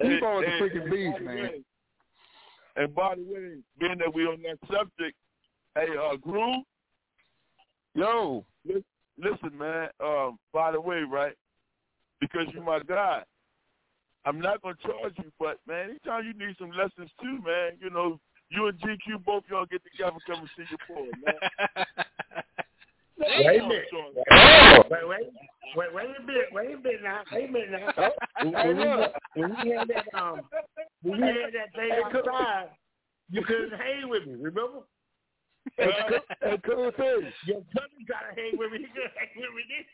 Is Hey, a freaking beast, man. And by the way, being that we on that subject, hey, uh, Groove, yo, listen, man. Um, by the way, right? Because you're my guy, I'm not gonna charge you, but man, anytime you need some lessons too, man, you know, you and GQ both y'all get together, come and see your boy, man. *laughs* Wait a minute. Wait, wait, wait, wait a minute. Wait a minute now. Wait a minute now. When, when, we, when we had that um, when we had that thing outside, you couldn't hang with me. Remember? Hey, cool, hey, cool thing. Your cousin got to hang with me. He couldn't hang with me.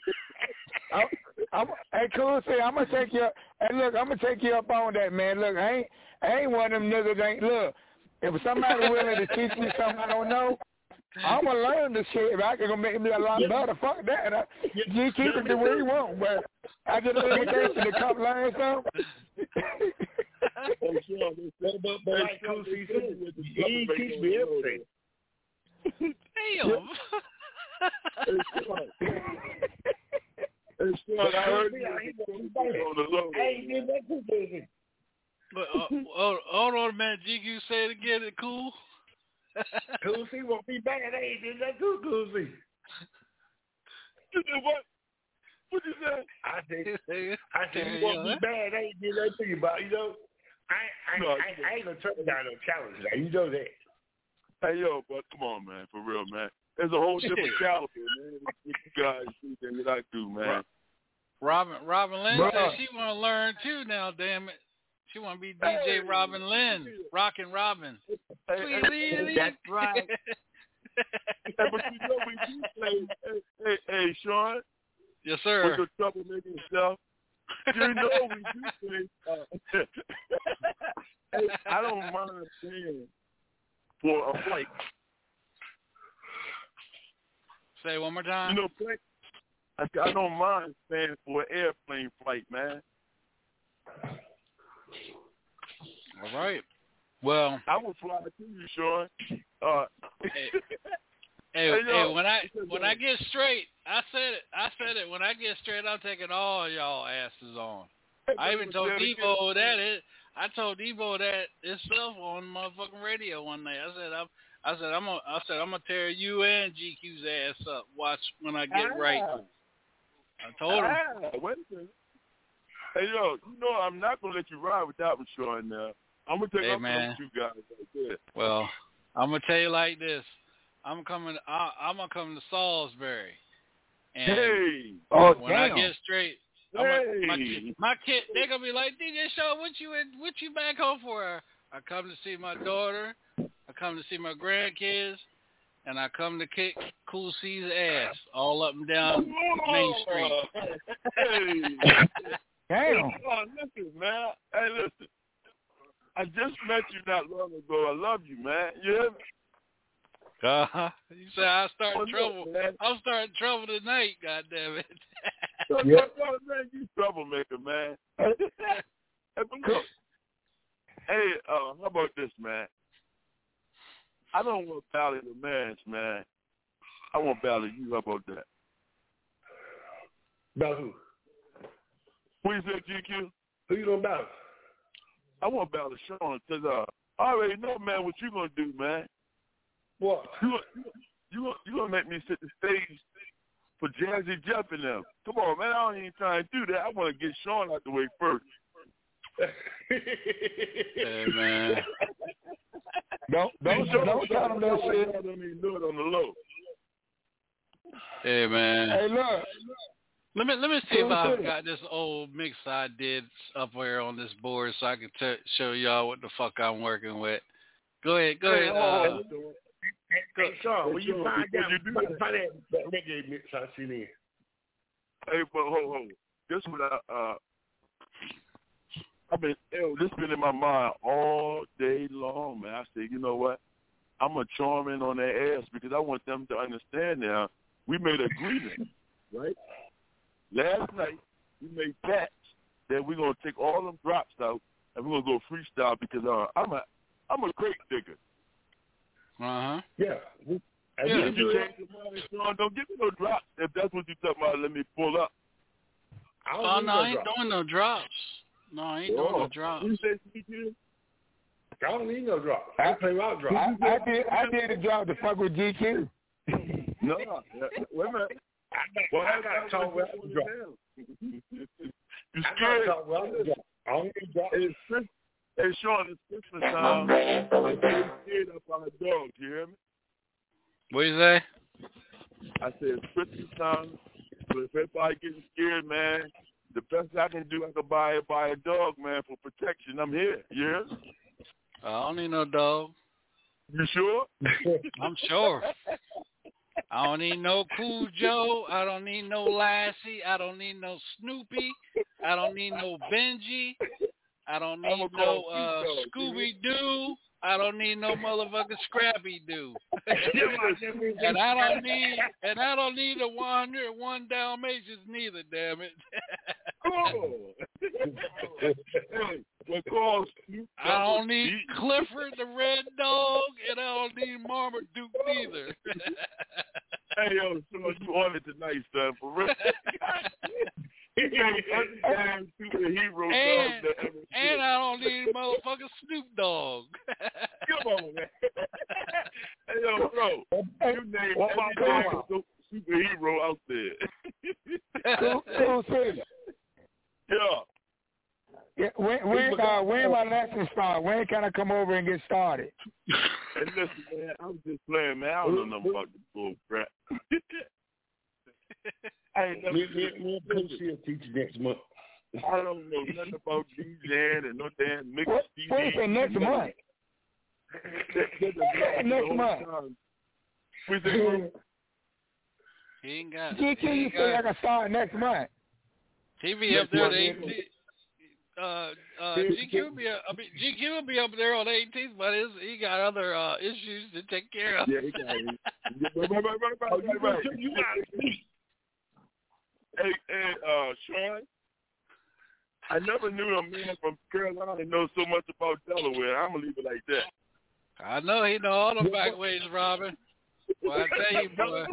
I'm, I'm, hey, cool thing. I'm gonna take you. Hey, look, I'm gonna take you up on that, man. Look, I ain't, I ain't one of them niggas. Ain't look. If somebody willing to teach me something I don't know, I'm gonna learn this shit. If I can gonna make me a lot better, fuck that. I, you keep it the way you want, but I get an invitation to come learn something. but, but, but like Cool C said, he teach me everything. Damn. *laughs* It's good. I heard you on the low. I ain't did that too. But uh, hold, hold on a minute, GQ, say it again. It cool. Cool C won't be bad. I ain't did that too, Cool C. You know what? What you say? I said, I said you won't be bad. I ain't did that to you, but you know, I I, No, I, I, ain't gonna turn down no challenge. Now. You know that. Hey yo, but come on, man, for real, man. There's a whole different *laughs* caliber, man. What you guys do than what I do, man. Robin Robin Lynn Bruh. said she want to learn too. Now, damn it, she want to be DJ Robin Lynn, rockin' Robin. That's right. *laughs* Hey, but you know we do say, hey, hey, hey, Sean, Yes, sir. with the troublemaking stuff, you know we do say, uh, *laughs* hey, I don't mind saying for a flight. Say it one more time. You know, play, I, I don't mind saying for an airplane flight, man. All right. Well, I will fly to you, Sean. Uh, hey, *laughs* Hey, hey, when I when I get straight, I said it. I said it. When I get straight, I'm taking all y'all asses on. I even told Debo that it. I told Debo that itself on motherfucking radio one night. I said I'm. I said I'm. Gonna, I said I'm gonna tear you and GQ's ass up. Watch when I get right. I told him. Ah, wait a minute. Hey, yo, you know I'm not gonna let you ride without me, Sean. Now I'm gonna take Hey, up man. those two guys right there. Well, I'm gonna tell you like this. I'm coming. I, I'm gonna come to Salisbury. And Hey. Oh, when damn. I get straight, I'm gonna, my, Hey. my kid, they're gonna be like, DJ Shaw, what you in, what you back home for? I come to see my daughter. I come to see my grandkids, and I come to kick Cool C's ass all up and down Main Street. Hey. *laughs* Damn. Oh, listen, man. Hey, listen. I just met you not long ago. I love you, man. You hear me? Uh-huh. You say I start What's up, trouble. man? I'm starting trouble tonight. God damn it. *laughs* No, no, no, man, you troublemaker, man. *laughs* hey, look. Hey, uh, how about this, man? I don't want to battle the man's, man. I want to battle you. How about that? About who? What you say, GQ? Who you gonna battle? I want to battle Sean because uh, I already know, man, what you gonna do, man. What? You you you gonna, you gonna make me sit the stage for Jazzy Jeff and them? Come on, man. I don't even try to do that. I want to get Sean out the way first. Hey man. *laughs* Don't don't don't don't tell them that shit. I don't even do it on the low. Hey man. Hey, look. Let me let me see if I've got this old mix I did up here on this board so I can t- show y'all what the fuck I'm working with. Go ahead, go ahead. Uh, Hey, Sean, when you find out, you do find that- find that, that reggae mix I seen in. Hey, but hold hold. This what I uh. I've been yo, this been in my mind all day long, man. I said, you know what? I'm gonna charm in on their ass because I want them to understand now. We made an agreement, right? Last night we made pacts that we're gonna take all them drops out and we're gonna go freestyle because uh, I'm a I'm a crate digger. uh huh. Yeah. We, and Yeah, if do you that. change your mind, Sean, don't give me no drops. If that's what you're talking about, let me pull up. I don't Oh no, no I ain't drop. doing no drops. No, I ain't doing no Oh, drops. You say GQ? I don't need no drops. I play without drops. I, I did I did a job to fuck with GQ. No. Wait a minute. Well, I gotta talk without the drop. You I gotta scared? talk without the drop. I don't need that. It's Chris, hey, Sean, it's Christmas time. I'm getting scared up on a dog. You hear me? What you say? I said it's Christmas time. So if everybody getting scared, man, the best I can do, I can buy buy a dog, man, for protection. I'm here. Yeah. I don't need no dog. You sure? I'm sure. *laughs* I don't need no Cool Joe. I don't need no Lassie. I don't need no Snoopy. I don't need no Benji. I don't need no uh, Scooby Doo. I don't need no motherfucking Scrappy Doo. *laughs* *laughs* and I don't need and I don't need the 101 Dalmatians neither. Damn it. *laughs* Well, I don't need Clifford the Red Dog, and I don't need Marmaduke neither. Hey, yo, so you on it tonight, son, for real. He got every damn superhero dog and, that ever and I don't need *laughs* motherfucking Snoop Dogg. *laughs* Come on, man. hey, yo, bro, you name What every about damn Cobra? superhero out there. Cool, cool City. yeah. Yeah, when when uh, when my lesson start? When can I come over and get started? And listen, man, I'm just playing, man. I don't know nothing about the bull crap. *laughs* I ain't *laughs* never Me, me, me and Coach will teach next month. I don't know nothing about DJing and no damn mix What- CD. what is it, next month? Next month. We think He ain't got. GQ, he you say I can start next month. he be up there. Next 18th. Uh, uh, GQ will be. uh, I mean, GQ will be up there on the 18th, but his, he got other uh, issues to take care of. Yeah, he got it. Right, right, right, right, right, you, got me. Hey, hey, uh, Sean, I never knew a man from Carolina know so much about Delaware. I'm gonna leave it like that. I know he know all them back ways, Robin. Well, I tell you, boy,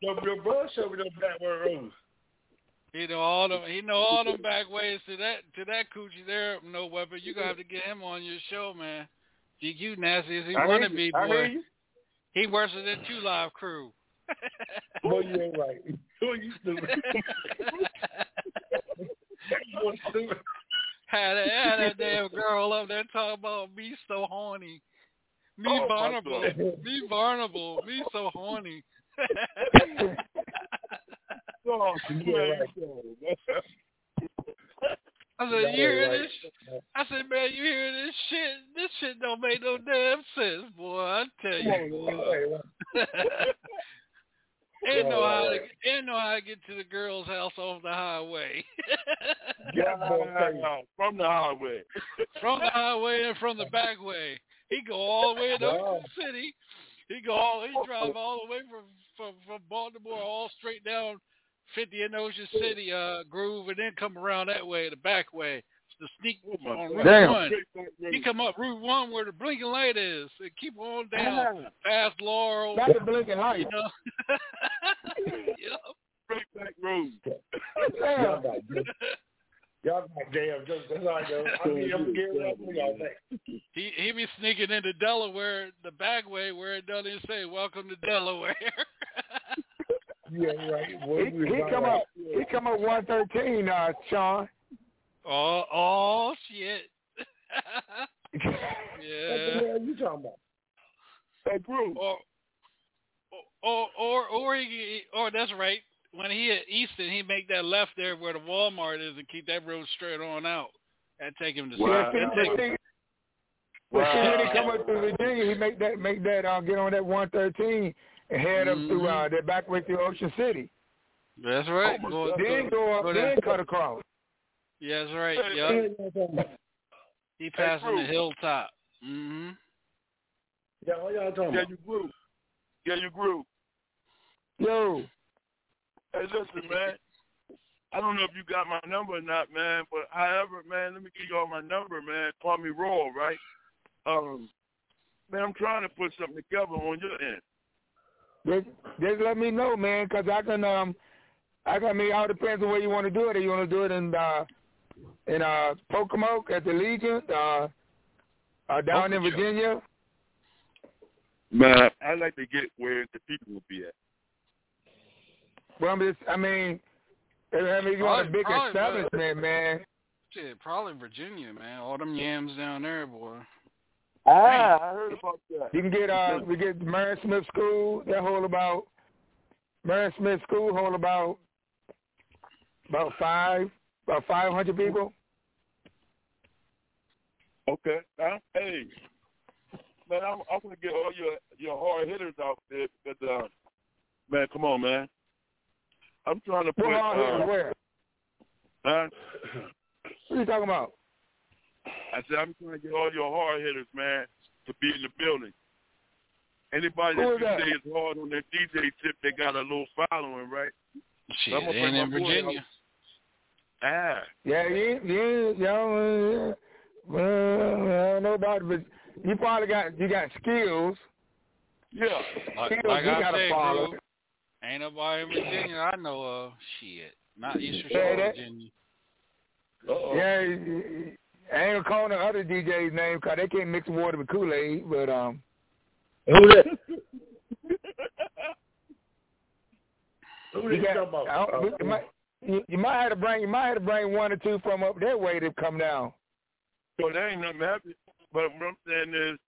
Your, your brother showed me those backward roads. he know all them. He know all them back ways to that to that coochie there. No weapon. You gonna have to get him on your show, man. GQ nasty as he I wanna be, you. Boy. He worse than Two Live Crew. *laughs* Boy, you ain't right. *laughs* Boy, you stupid. Boy, stupid. had, that, had that damn girl up there talking about me so horny. Me Oh, vulnerable. Me vulnerable. Me so horny. *laughs* Oh, man. I said, you hear this? I said, man, you hear this shit? This shit don't make no damn sense, boy. I tell you, boy. Ain't know how to ain't know how to get to the girl's house off the highway. *laughs* Yeah, from the highway. *laughs* from the highway and from the back way. He go all the way to. Ocean City. He go all he drive all the way from from from Baltimore all straight down fifty in Ocean City uh groove and then come around that way, the back way. The sneak on Route Damn. One. He come up Route One where the blinking light is and keep on down past Laurel. Not the blinking light. You know. *laughs* Yep. Straight back road. *laughs* Y'all got *laughs* Y'all got damn jokes. That's all I know. I mean, I'm getting up for y'all think. He he be sneaking into Delaware the back way where it doesn't say "Welcome to Delaware." Yeah, right. Boy, He, you he come right. up. He come up one thirteen, uh, Sean. Oh oh shit. *laughs* Yeah. What the yeah. hell you talking about? Hey, Bruce. Or or or or he or that's right. When he at Easton, he make that left there where the Walmart is and keep that road straight on out. That take him to Wow. Yeah, that see, take but him, see, when he come up to Virginia, he make that make that uh, get on that one thirteen and head up through uh, that back way through Ocean City. That's right. Oh, Go- God. Then go up, go then down. cut across. Yeah, that's right. Hey, Yeah, What the hell y'all talking about? he passing the Bruce. hilltop. hmm Yeah, what y'all talking Yeah, about? you grew. Yeah, you grew. Yo, Hey, listen, man. I don't know if you got my number or not, man, but however, man, let me give you all my number, man. Call me Raw, right? Um, man, I'm trying to put something together on your end. just, just let me know, man, because I can um, I can I mean, all depends on where you want to do it. If you want to do it in uh, in uh, Pocomoke at the Legion, uh, uh down in Virginia. Man, I like to get where the people will be at. Well, I'm just, I mean, I mean, you want a Probably- big probably, but- establishment, man. Shit, probably Virginia, man. All them yams down there, boy. Ah, I heard about that. You can get uh we get Mary N. Smith School, that hold about Mary N. Smith School hold about about five about five hundred people. Okay. Now, hey, man, I'm, I'm gonna get all your your hard hitters out there. But uh, man, come on, man. I'm trying to put. What hard hitters uh, where? Huh? What are you talking about? I said I'm trying to get all your hard hitters, man, to be in the building. Anybody Who that is you say is hard on their DJ tip, they got a little following, right? Shit, I'm they ain't in Virginia. out. Ah, Yeah, you you y'all well, I don't know about it, but you probably got you got skills. yeah. Like, Skills like you I gotta said, follow. Groove, ain't nobody in Virginia I know of. Shit, not Eastern Yeah, Shore, that- Virginia. Yeah, I ain't gonna call the other DJ's name because they can't mix water with Kool Aid, but um. Who that? *laughs* Who You, they got, talking about? I don't- you, might, you, you might have to bring you might have to bring one or two from up that way to come down. So that ain't nothing happy. But what I'm saying is,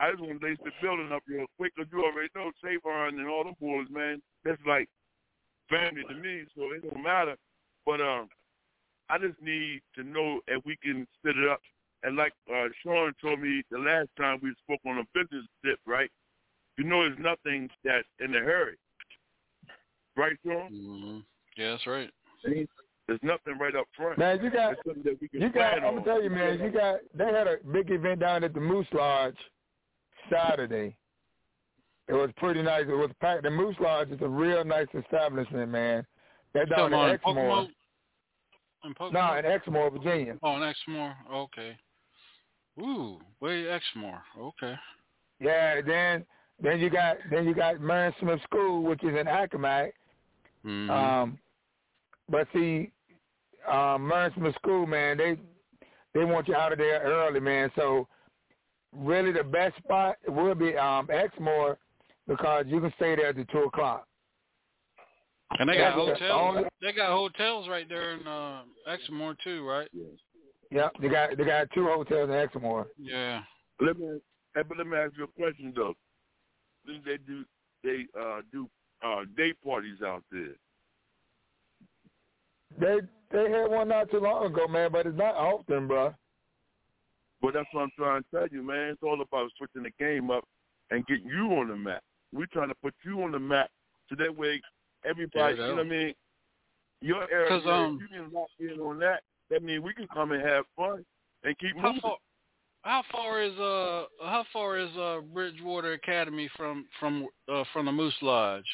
I just want to lace the building up real quick because you already know Savon and all them boys, man. That's like family to me, so it don't matter. But um, I just need to know if we can set it up. And like uh, Sean told me the last time we spoke on a business tip, right? You know, there's nothing that's in a hurry, right, Sean? Mm-hmm. Yeah, that's right. There's nothing right up front. Man, you got something that we can you got. I'm gonna tell you, man. You got. They had a big event down at the Moose Lodge Saturday. It was pretty nice. It was packed. The Moose Lodge is a real nice establishment, man. They're down Come on, in Exmore. Pocono? In Pocono? No, in Exmore, Virginia. Oh, in Exmore. Okay. Ooh, way Exmore. Okay. Yeah. Then then you got then you got Mary N. Smith School, which is in Accomack. Mhm. Um, but see, um, Mary N. Smith School, man, they they want you out of there early, man. So really, the best spot will be um, Exmore because you can stay there till two o'clock. and they got the hotels. only- They got hotels right there in uh, Exmore too, right? Yeah, they got they got two hotels in Exmore. Yeah. Let me, but let me ask you a question though. Do they do they uh do uh day parties out there? They they had one not too long ago, man, but it's not often, bro. But that's what I'm trying to tell you, man. It's all about switching the game up and getting you on the map. We're trying to put you on the map so that way everybody, There you you know what I mean? Your area, 'Cause, um, if you can lock in on that, that means we can come and have fun and keep How moving. far? How far is uh how far is uh Broadwater Academy from from uh from the Moose Lodge?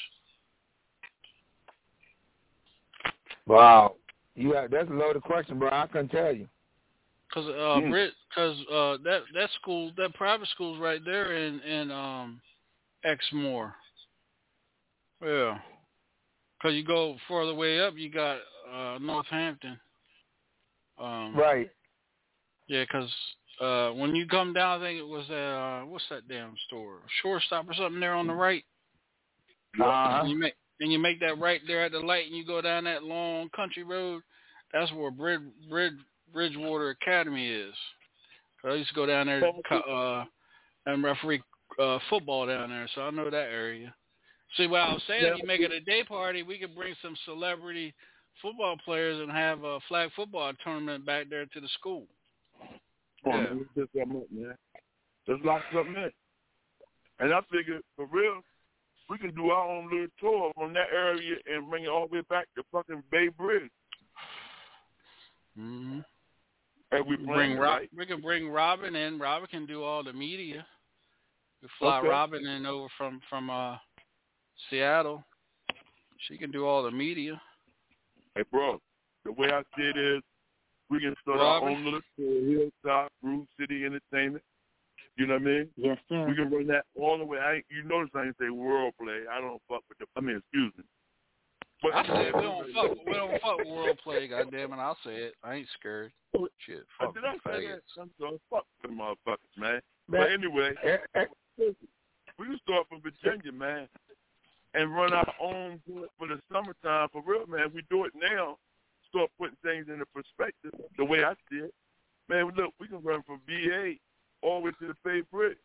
Wow. You got, that's a loaded question, bro. I couldn't tell you. Cause uh Hmm. Brit, cause uh that that school that private school's right there in in um Exmore. Yeah. Cause you go further way up, you got uh Northampton. Um, Right. Yeah, 'cause uh when you come down, I think it was at uh what's that damn store, Shore Stop or something there on the right. Uh-huh. You make and you make that right there at the light, and you go down that long country road. That's where Brid, Brid, Broadwater Academy is. I used to go down there uh, and referee uh, football down there, so I know that area. See, what I was saying, if you make it a day party, we could bring some celebrity football players and have a flag football tournament back there to the school. Come on, Yeah. man. Let's set something up, man. Let's lock something in. And I figure, for real, we can do our own little tour from that area and bring it all the way back to fucking Bay Bridge. Mm-hmm. And we Bring Rob, right? we can bring Robin in. Robin can do all the media. We fly Okay. Robin in over from from uh Seattle. She can do all the media. Hey, bro, the way I see it is, we can start Robin? our own little tour, Hilltop, Groove City Entertainment. You know what I mean? Yes, sir. We can run that all the way. I you notice I ain't say world play. I don't fuck with the. I mean, excuse me. But I said we don't fuck we don't fuck with world play, goddamn it, I'll say it. I ain't scared. Shit, uh, fuck Did I say faggots. that? I'm sorry. Fuck them motherfuckers, man. Man, But anyway, listen, we can start from Virginia, man, and run our own for the summertime. For real, man, we do it now. start putting things into perspective, the way I see it, man, look, we can run from VA all the way to the Bay Bridge.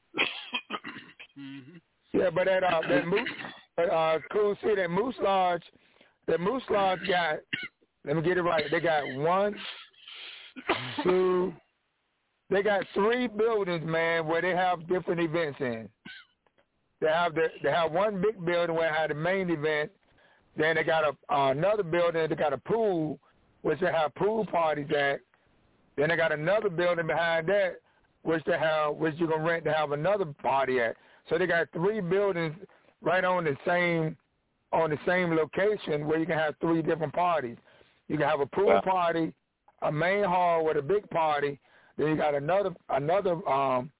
mm-hmm. Yeah, but that uh, that Moose, *coughs* uh, cool. See that Moose Lodge, that Moose Lodge got. Let me get it right. They got one, two. They got three buildings, man, where they have different events in. They have the they have one big building where they have the main event. Then they got a uh, another building. They got a pool, which they have pool parties at. Then they got another building behind that, which they have, which you can rent to have another party at. So they got three buildings right on the same on the same location where you can have three different parties. You can have a pool party, a main hall with a big party. Then you got another another um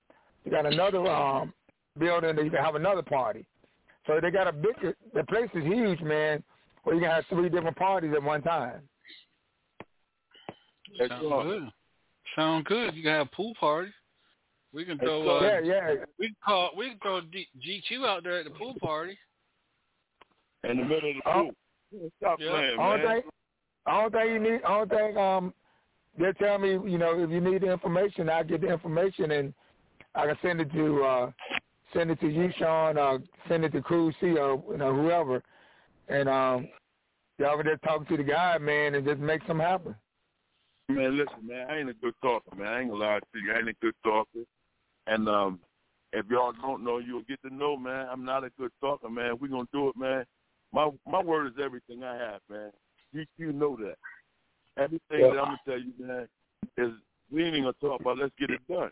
you got another um building that you can have another party. So they got a big the place is huge, man, where you can have three different parties at one time. Sound good. Sound good. You can have a pool party. We can throw. Uh, yeah, yeah. We can call. We can throw D- GQ out there at the pool party. In the middle of the Oh. pool. Stop Yeah. playing, I don't man. think I don't think you need. I don't think um they tell me you know if you need the information, I get the information and I can send it to uh send it to you, Sean, or send it to Cool C or you know whoever, and um y'all can just talk to the guy, man, and just make something happen. Man, listen, man, I ain't a good talker, man. I ain't gonna lie to you. I ain't a good talker. And um if y'all don't know, you'll get to know, man. I'm not a good talker, man. We're gonna do it, man. My my word is everything I have, man. You you know that. Everything Yeah. that I'm gonna tell you, man, is we ain't gonna talk about let's get it done.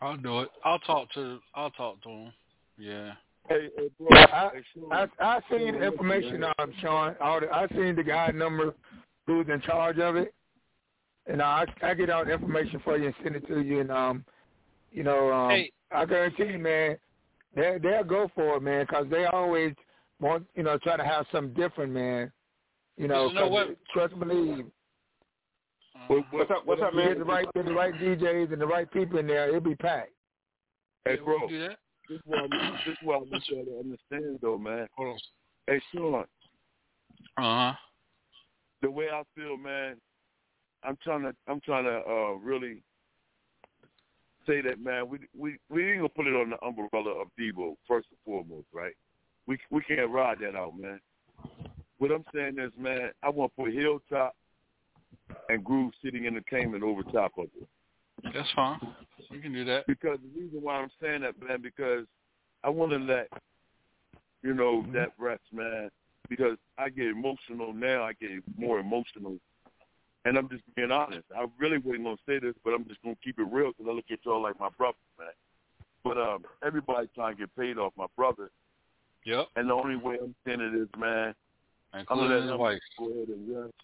I'll do it. I'll talk to. I'll talk to him. Yeah. Hey, hey bro, I I I seen the information, listen, um, Sean. All the, I seen the guy number who's in charge of it, and I I get all the information for you and send it to you, and um, you know, um, Hey. I guarantee you, man, they they'll go for it, man, because they always want you know try to have something different, man. You know, You know 'cause what? trust and believe. What's up? What's up, man? Get man? the right, get the right DJs and the right people in there. It'll be packed. Hey, bro, can do that. this is what I, this is what I want y'all to understand, though, man. Hold on. Hey, Sean, Uh huh. the way I feel, man, I'm trying to I'm trying to uh really say that, man. We we we ain't gonna put it on the umbrella of Debo first and foremost, right? We we can't ride that out, man. What I'm saying is, man, I want to put Hilltop and Groove City Entertainment over top of it. That's fine. We can do that. Because the reason why I'm saying that, man, because I want to let you know that rest, man. Because I get emotional now. I get more emotional, and I'm just being honest. I really wasn't gonna say this, but I'm just gonna keep it real because I look at y'all like my brother, man. But um, everybody trying to get paid off my brother, Yep. and the only way I'm saying it is, man, I'm gonna let his wife. go ahead and rest.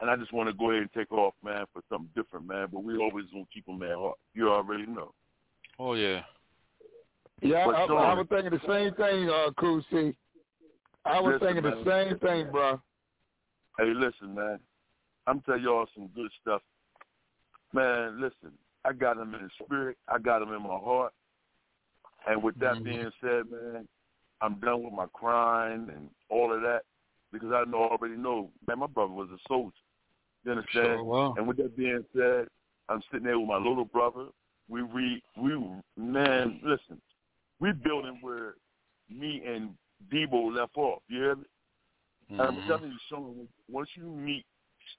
And I just want to go ahead and take off, man, for something different, man. But we always gonna keep him at heart. You already know. Oh yeah. Yeah, But I, I, Sean- I was thinking the same thing, uh, Cool C. I was Listen, thinking the man. same thing, bro. Hey, listen, man. I'm telling y'all some good stuff. Man, listen. I got him in the spirit. I got him in my heart. And with that Mhm. being said, man, I'm done with my crying and all of that because I know already know, man, my brother was a soldier. You understand? Sure. And with that being said, I'm sitting there with my little brother. We read, we man, listen, we building where me and Debo left off. You hear me? And I'm telling you, Sean, once you meet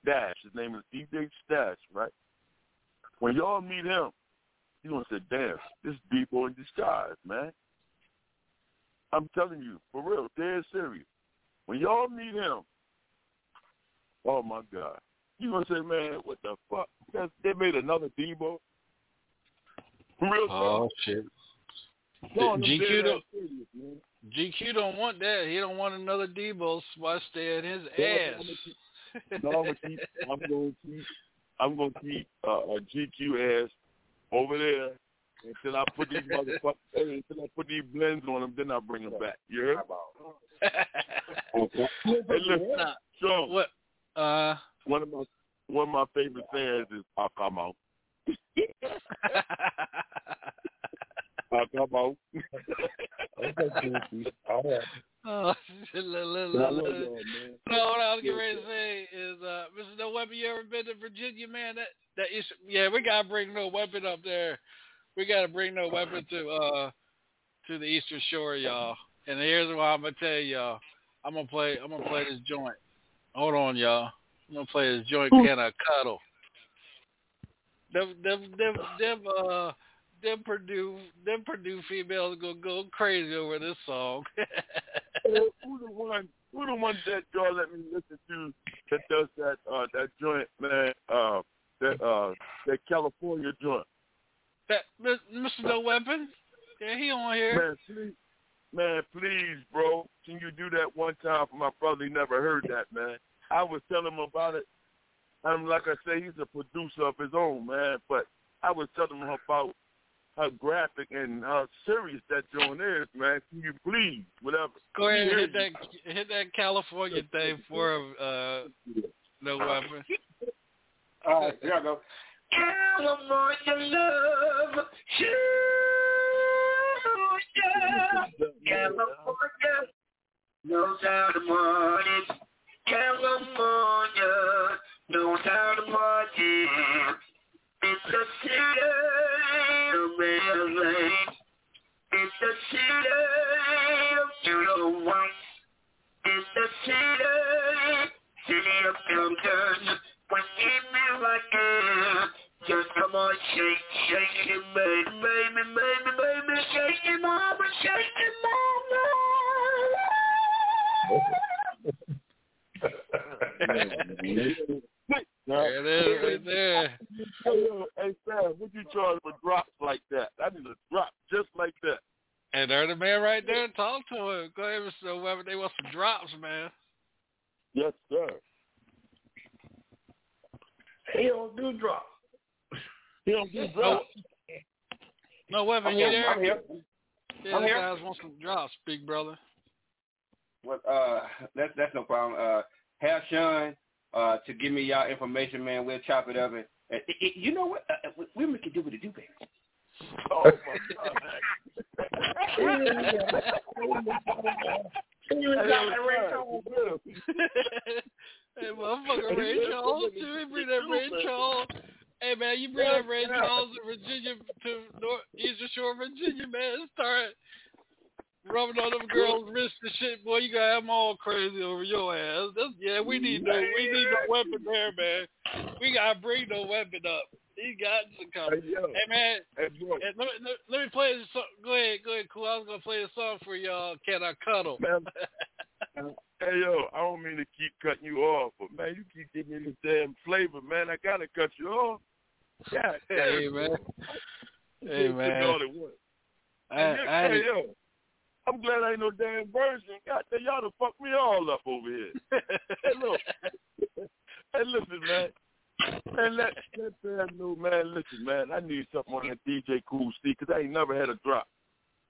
Stash, his name is DJ Stash, right? When y'all meet him, you're gonna say, "Damn, this Debo in disguise, man." I'm telling you, for real, dead serious. When y'all meet him, oh my God, you gonna say, "Man, what the fuck? That's, they made another Debo." Real Oh shit. GQ don't- serious. GQ don't want that. He don't want another Debo spot stay at his ass. I'm gonna keep- No, I'm gonna keep. I'm gonna keep. I'm gonna keep uh, a GQ ass over there until I put these motherfuckers. until I put these blends on them, then I bring them back. You heard? Okay. Hey, listen, Nah, Sean. what? Uh. One of my one of my favorite sayings is "I'll *laughs* come out." I'll come out. Okay, Goofy. All right. *laughs* Oh, look, look, look, look. man. No, what I was getting ready to say is, uh, Mr. No Weapon, you ever been to Virginia, man? That that is, yeah, we gotta bring No Weapon up there. We gotta bring No Weapon to uh to the Eastern Shore, y'all. And here's what I'm gonna tell y'all. I'm gonna play. I'm gonna play this joint. Hold on, y'all. I'm gonna play this joint. Can I cuddle? Them, them, them, them, uh, them Perdue, them Perdue females gonna go crazy over this song. *laughs* Who the one? Who the one that y'all let me listen to that does that uh that joint, man? Uh, that uh that California joint. that Mr. No Weapon, yeah, he on here. Man, please, man, please, bro, can you do that one time for my brother? He never heard that, man. I was telling him about it. I'm like I say, he's a producer of his own, man. But I was telling him about how graphic and how serious that joint is, man. Can you please, whatever? Go ahead and hit that hit that California thing for him, uh, No Weapon. All right, here I go. California love, yeah. California knows how to party. California knows how to party. It's a city of LA. It's a city of Euro One. It's a city, city of Compton. When you feel like it, just come on, shake, shake it, baby, baby, baby, baby, shake it, mama, shake it, *laughs* There it is, right there. Hey, yo, hey, Sam, what you charge for drops like that? I need a drop just like that. And there's the man right there. Talk to him. Go ahead, Mr. No Weapon. They want some drops, man. Yes, sir. He don't do drops. He don't do drops. No Weapon, I'm you here. there? I'm here. Yeah, I'm the here. guys want some drops, big brother. What uh that's that's no problem. Uh have Sean uh to give me y'all information, man. We'll chop it up and it, it, you know what? Uh, uh, women can do what they do, baby. Oh my God. *laughs* hey, motherfucker, Ray Charles, too. He bring that Ray Charles. Hey, man, you bring that Ray Charles to Virginia, to North Eastern Shore, Virginia, man. Start rubbing on them girls' wrists and shit, boy. You gotta have them all crazy over your ass. That's, yeah, we need no, we need no weapon there, man. We gotta bring no weapon up. He got to come. Hey, yo. Hey, man. Hey, let, me, let, me play this song. Go ahead, go ahead, cool. I was gonna play a song for y'all. Can I cuddle? Man, *laughs* hey, yo, I don't mean to keep cutting you off, but man, you keep giving me this damn flavor, man. I gotta cut you off. Yeah, Hey, man. Hey, man. All at once. I, I, hey, yo, I'm glad I ain't no damn version. God damn, y'all done fucked me all up over here. *laughs* hey, look. hey, listen, man. Man, let, let Sam know, man, listen, man, I need something on that DJ Cool C because I ain't never had a drop.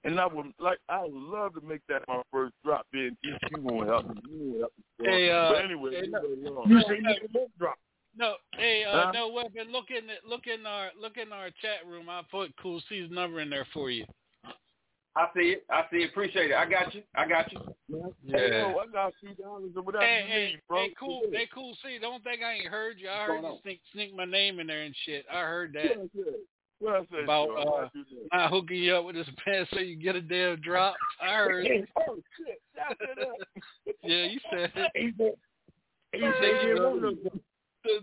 And I would like, I would love to make that my first drop. Then you won't help me. You won't help me. Hey, uh, but anyway, hey, you no, go You along. say you can drop. no, hey, uh, Huh? no weapon. Look in, the, look in our, look in our chat room. I put Cool C's number in there for you. I see it. I see it. Appreciate it. I got you. I got you. Hey, yo, I got two dollars or whatever Hey, you hey, need, bro. hey, cool, hey, cool. C, don't think I ain't heard you. I What's heard you sneak, sneak my name in there and shit. I heard that What I said? Said, about Sean? uh, What I do that? not hooking you up with this pen so you get a damn drop. I heard. it. *laughs* Oh shit! Y'all said. Yeah, you said it. He said, he You said said you you don't want no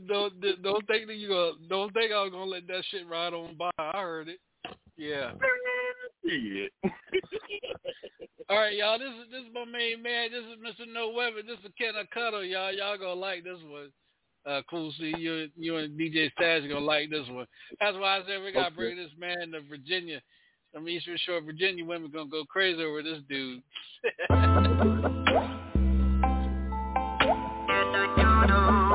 Don't, don't don't think that you gonna don't think I was gonna let that shit ride on by. I heard it. Yeah. *laughs* All right, y'all. This is this is my main man. This is Mr. No Weapon. This is Ken Cuddle, y'all. Y'all gonna like this one. Uh, cool. See you, you and DJ Stash gonna like this one. That's why I said we gotta Okay. bring this man to Virginia. I mean, Eastern Shore, Virginia women gonna go crazy over this dude. *laughs* *laughs*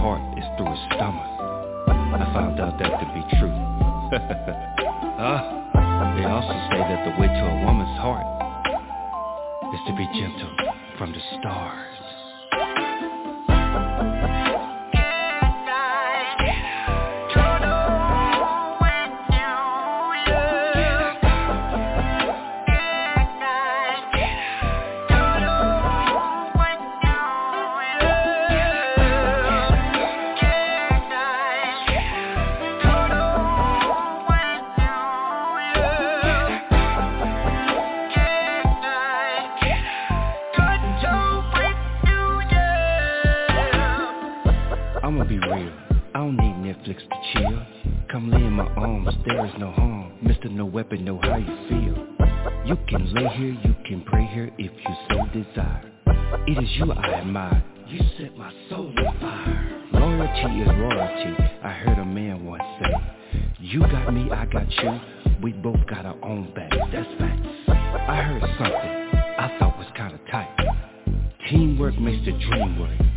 heart is through his stomach. I found out that to be true. uh, *laughs* they also say that the way to a woman's heart is to be gentle from the stars. Lay here, you can pray here if you so desire. It is you I admire. You set my soul on fire. Loyalty is royalty. I heard a man once say, You got me, I got you. We both got our own back. That's facts. I heard something I thought was kind of tight. Teamwork makes the dream work.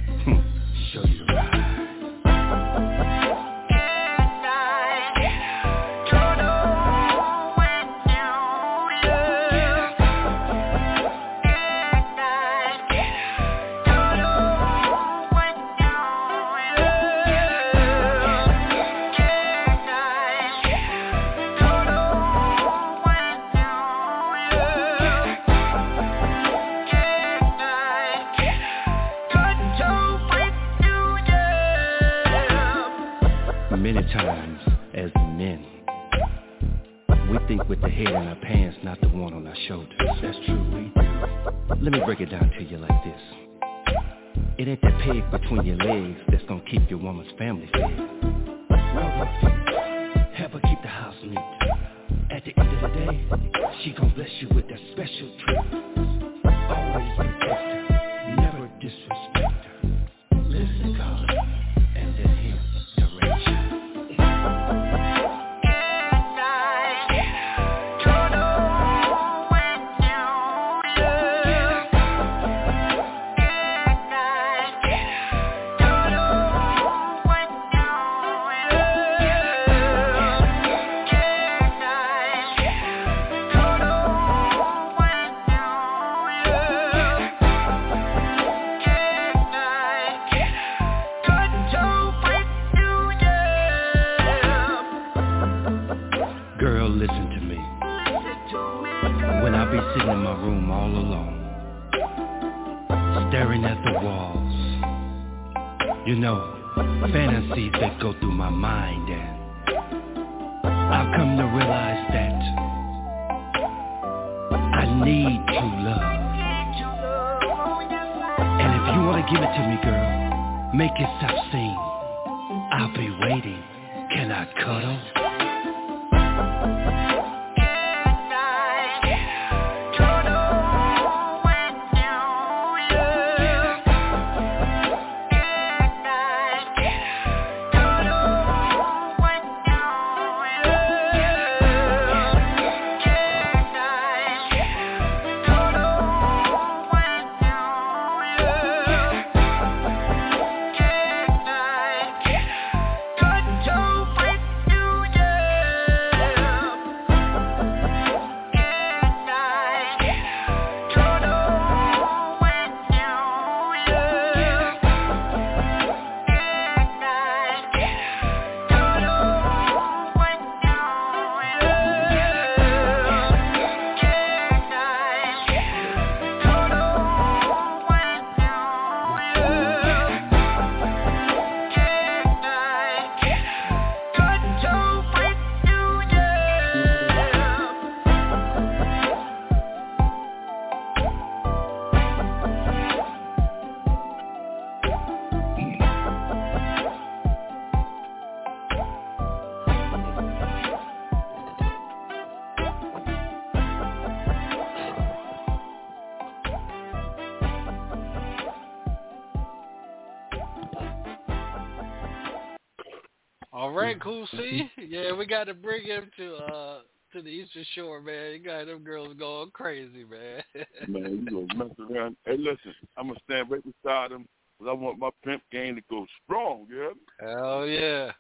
To bring him to uh to the Eastern Shore, man. You got them girls going crazy, man. *laughs* Man, you gonna mess around. Hey, listen, I'm gonna stand right beside him because I want my pimp game to go strong. Yeah. Hell yeah,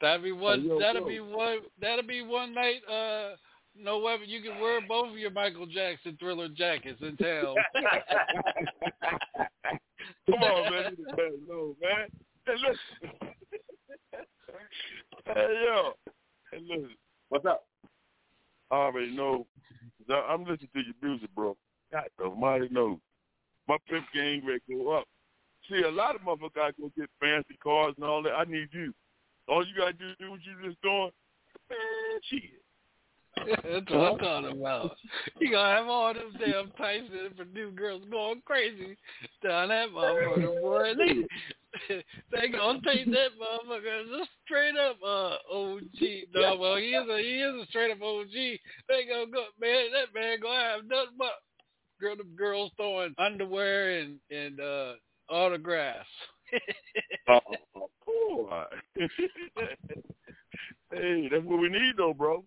that'll be one. Hey, yo, that'll yo. be one. That'll be one night. Uh, no weapon. You can wear both of your Michael Jackson Thriller jackets in town. *laughs* Come on, man. No, man. Hey, listen. *laughs* hey, yo. Listen. What's up? I already know. I'm listening to your music, bro. God almighty knows. My pimp game ready to go up. See, a lot of motherfuckers gotta go get fancy cars and all that. I need you. All you gotta do is do what you just doing. Man, shit. That's what I'm talking about. You gonna have all them damn Tyson and Perdue girls going crazy down that motherfucker, boy. *laughs* They, *laughs* they gonna take that motherfucker just straight up uh OG. No, well he is a he is a straight up OG. They gonna go man, that man gonna have nothing but girl girls throwing underwear and and uh autographs. oh, *laughs* cool. hey, that's what we need though, bro.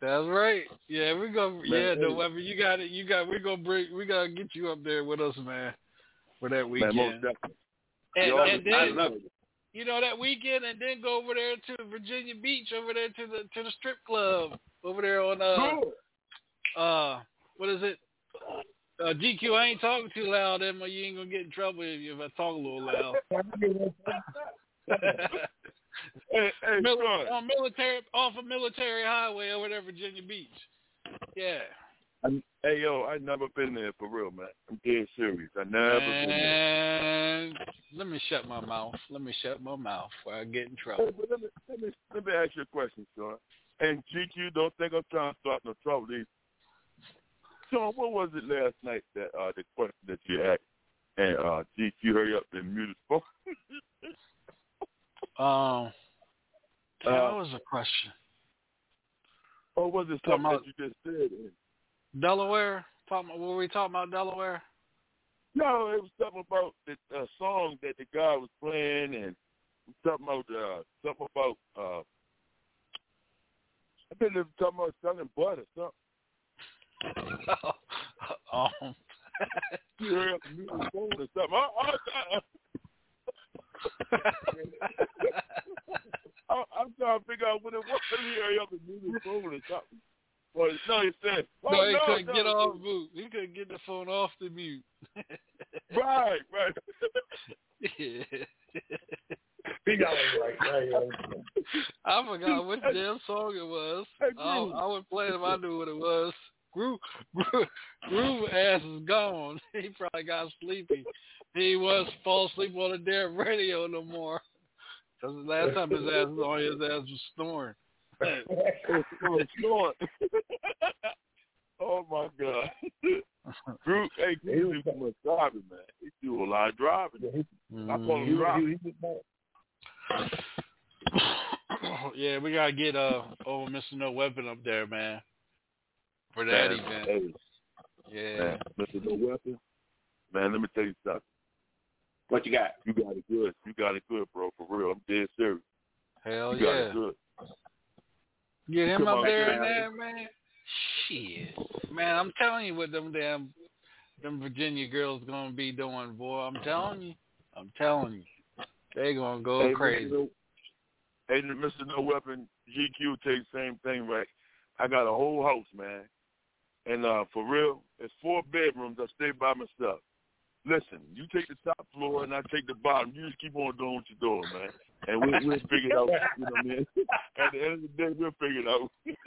That's right. Yeah, we go. Man, Yeah, hey. no weapon. You got it. You got. We're gonna bring. We gotta get you up there with us, man, for that Man, weekend. most definitely. and, Yo, and I then love it. you know that weekend, and then go over there to Virginia Beach, over there to the to the strip club, over there on uh uh what is it? Uh, GQ, I ain't talking too loud, Emma. You ain't gonna get in trouble if, if I talk a little loud. *laughs* *laughs* Hey, hey, Mil- on military off of Military Highway over there, Virginia Beach. Yeah. I'm, hey, yo, I never been there for real, man. I'm dead serious. I never been there. Let me shut my mouth. Let me shut my mouth before I get in trouble. but let me, let me let me ask you a question, Sean. And GQ, don't think I'm trying to start no trouble. Either. Sean, what was it last night that uh the question that you asked? And uh GQ, hurry up and mute his phone. *laughs* Um, Uh, that was a question. or was it Talking something about- that you just said? Delaware. Talking. About, were we talking about Delaware? No, it was something about the uh, song that the guy was playing, and something about uh, something about uh, I think it was talking about selling butter, something. *laughs* um, *laughs* You heard up the or something. I, I, I, I, I'm trying to figure out what it was. You heard up the music phone or something. Well, no, he said, oh, no, he no, couldn't no, get off mute. He couldn't get the phone off the mute. Right, right. yeah. *laughs* He got it right. right, right. I forgot what damn song it was. I, I would play it if I knew what it was. Groove, Groove, Groove ass is gone. *laughs* He probably got sleepy. He was fall asleep on the damn radio no more. Because the last time his ass was on, his ass was snoring. Oh, *laughs* oh my God. Drew, hey, Drew do too much driving, man. He do a lot of driving. I call him driving. *coughs* yeah, we gotta get uh old Mr. No Weapon up there, man, for that Man, event. hey, Yeah. man, Mr. No Weapon. Man, let me tell you something. What you got? You got it good. You got it good, bro. For real. I'm dead serious. Hell yeah. you got yeah. it good. Get him Come up on, there in man. there, man. Shit, man, I'm telling you what them damn them Virginia girls gonna be doing, boy. I'm telling you. I'm telling you. They gonna go Hey, crazy. Mr. No, hey, Mr. No Weapon, GQ takes same thing, right? I got a whole house, man. And uh for real, it's four bedrooms. I stay by myself. Listen, you take the top floor and I take the bottom. You just keep on doing what you're doing, man. And we, we'll figure it out. You know what I mean? *laughs* At the end of the day, we'll figure it out. *laughs*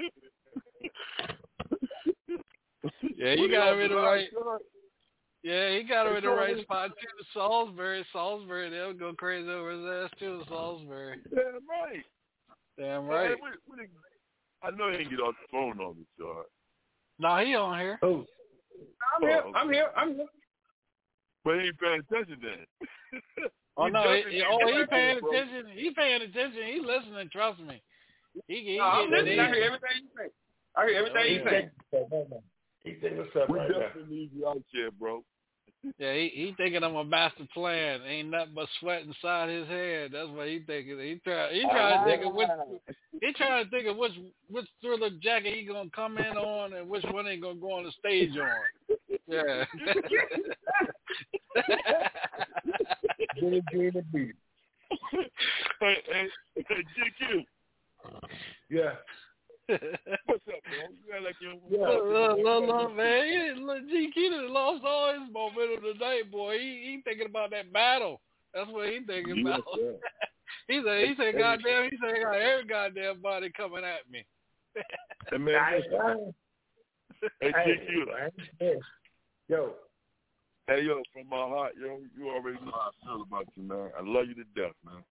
Yeah, you got him in the right. Yeah, he got him in the right spot too. Salisbury, Salisbury, they'll go crazy over his ass too. Salisbury. Damn right. Damn Hey, right. what- what the- I know he didn't get off the phone on me, so. No, he on here. Oh, I'm here. Oh, I'm here. I'm here. But he ain't paying attention then. *laughs* Oh He no, definitely he, ain't oh he paying paying attention, bro. attention. He paying attention. He listening. Trust me. He, he, No, I'm listening. I hear everything you say. I hear everything he you say. said, he said, what's up We right now? definitely need you out here, bro. Yeah, he, he thinking I'm a master plan. Ain't nothing but sweat inside his head. That's what he thinking. He try he trying to think of which he trying to think of which which thriller jacket he gonna come in on and which one he gonna go on the stage on. Yeah. Billie Jean and Beat. hey, hey, hey, GQ. Yeah. *laughs* What's up, bro? You act like you Yeah. Look, look, look, look, man. He, look, GQ done lost all his momentum tonight, boy. He he thinking about that battle. That's what he thinking Yes, about. *laughs* he said, he said, goddamn, he said, I got every goddamn body coming at me. Hey, man, I, listen. Hey, I, GQ. Yo, Hey, yo, from my heart, yo, you already know how I feel about you, man. I love you to death, man.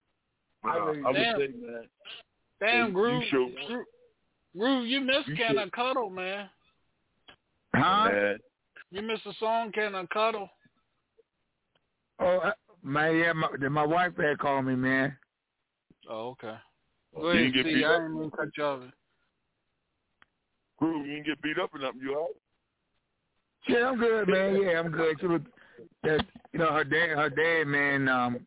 But, I uh, really I would say, man, Damn, you Groove. Show- Groove, Groove, you missed You Can show- I Cuddle, man. Huh? man, You missed the song Can I Cuddle. Oh, I, my yeah, my, my wife had called me, man. Oh, okay. Oh, Go you ahead, didn't get see, beat I up? didn't mean to cut you off. Groove, you didn't get beat up or nothing. You all right? Yeah, I'm good, man. Yeah, I'm good. She was, that you know her dad, her dad, man. Um,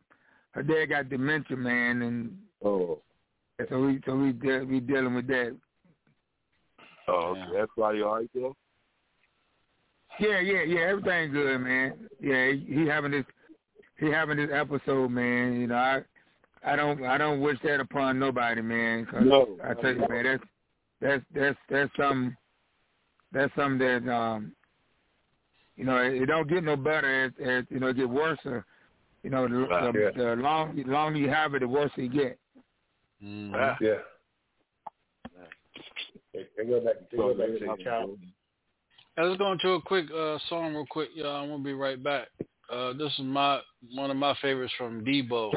her dad got dementia, man, and oh, so we so we de- we dealing with that. Oh, okay. That's why you all right, though? Yeah, yeah, yeah. Everything good, man. Yeah, he, he having this he having this episode, man. You know, I I don't I don't wish that upon nobody, man. Cause No, I tell you, man, that's that's that's that's something that's something that um you know it, it don't get no better as, as you know it get worse. Or, you know, the, Right, the, yeah. the long the longer you have it, the worse it get. Mm-hmm. Yeah. They, they go back. They go back to the child. Let's go into a quick uh, song real quick, y'all. I'm gonna be right back. Uh, this is my one of my favorites from Debo.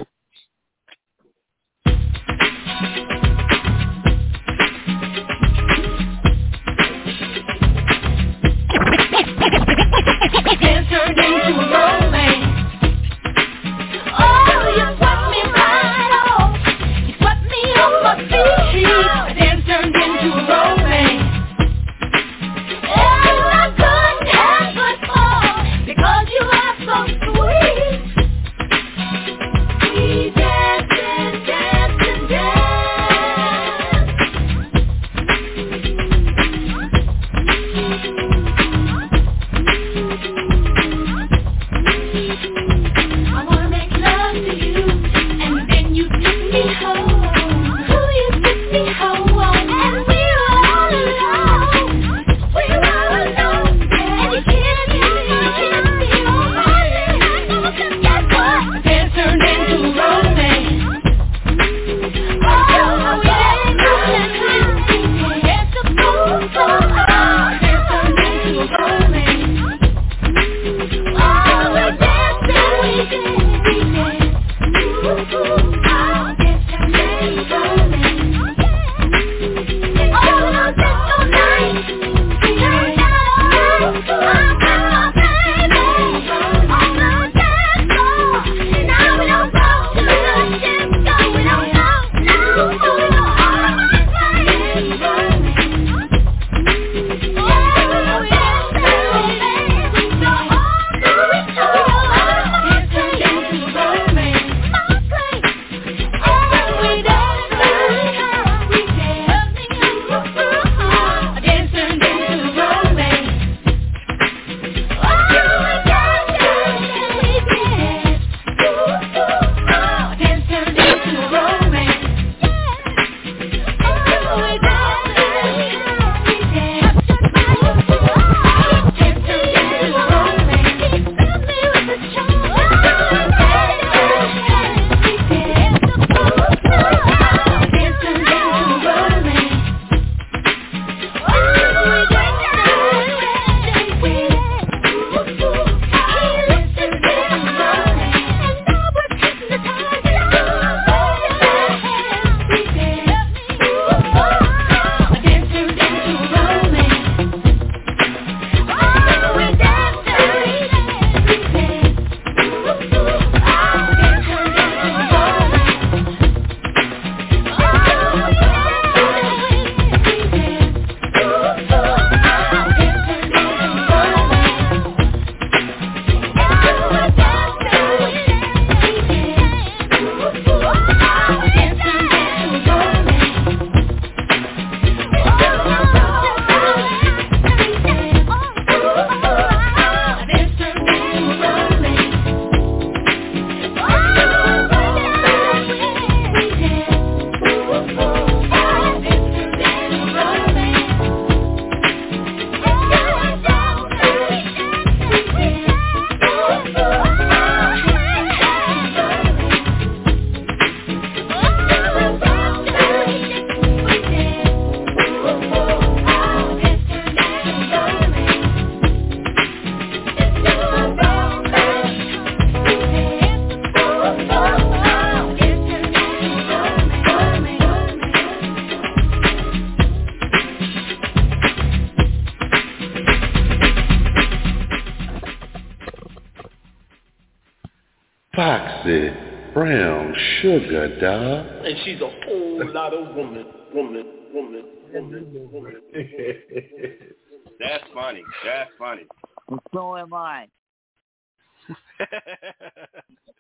Sugar, dog. And she's a whole lot of woman, woman, woman, woman, woman. That's funny. That's funny. So am I.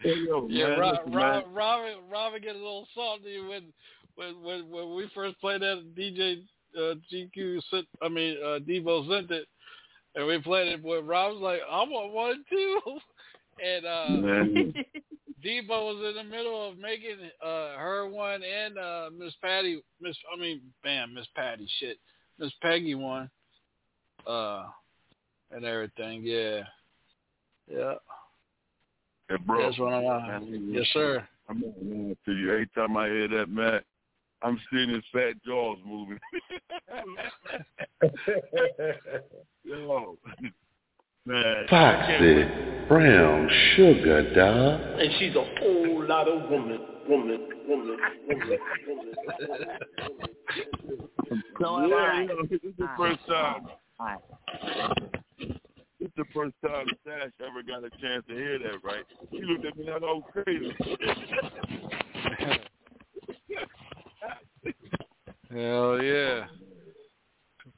yeah, man, Rob, listen, Rob, man. Robin, Robin get a little salty when when when, when we first played that DJ uh, GQ sent, I mean uh, Debo sent it, and we played it. But Rob was like, "I want one too," *laughs* and uh, *laughs* Man. Debo was in the middle of making uh, her one and uh, Miss Patty, Miss I mean, bam, Miss Patty, shit, Miss Peggy one, uh, and everything. Yeah, yeah. Hey, bro. That's what I'm on. Yes, sir. I'm not lying to you. Every time I hear that, man, I'm seeing his fat jaws moving. *laughs* *laughs* Yo, *laughs* man. Foxy brown sugar, dog. And she's a whole lot of woman, woman, woman, woman, woman. So am yeah, you know, this is the first time. This is the first time Sash ever got a chance to hear that, right? He looked at me like I was crazy. *laughs* Hell yeah.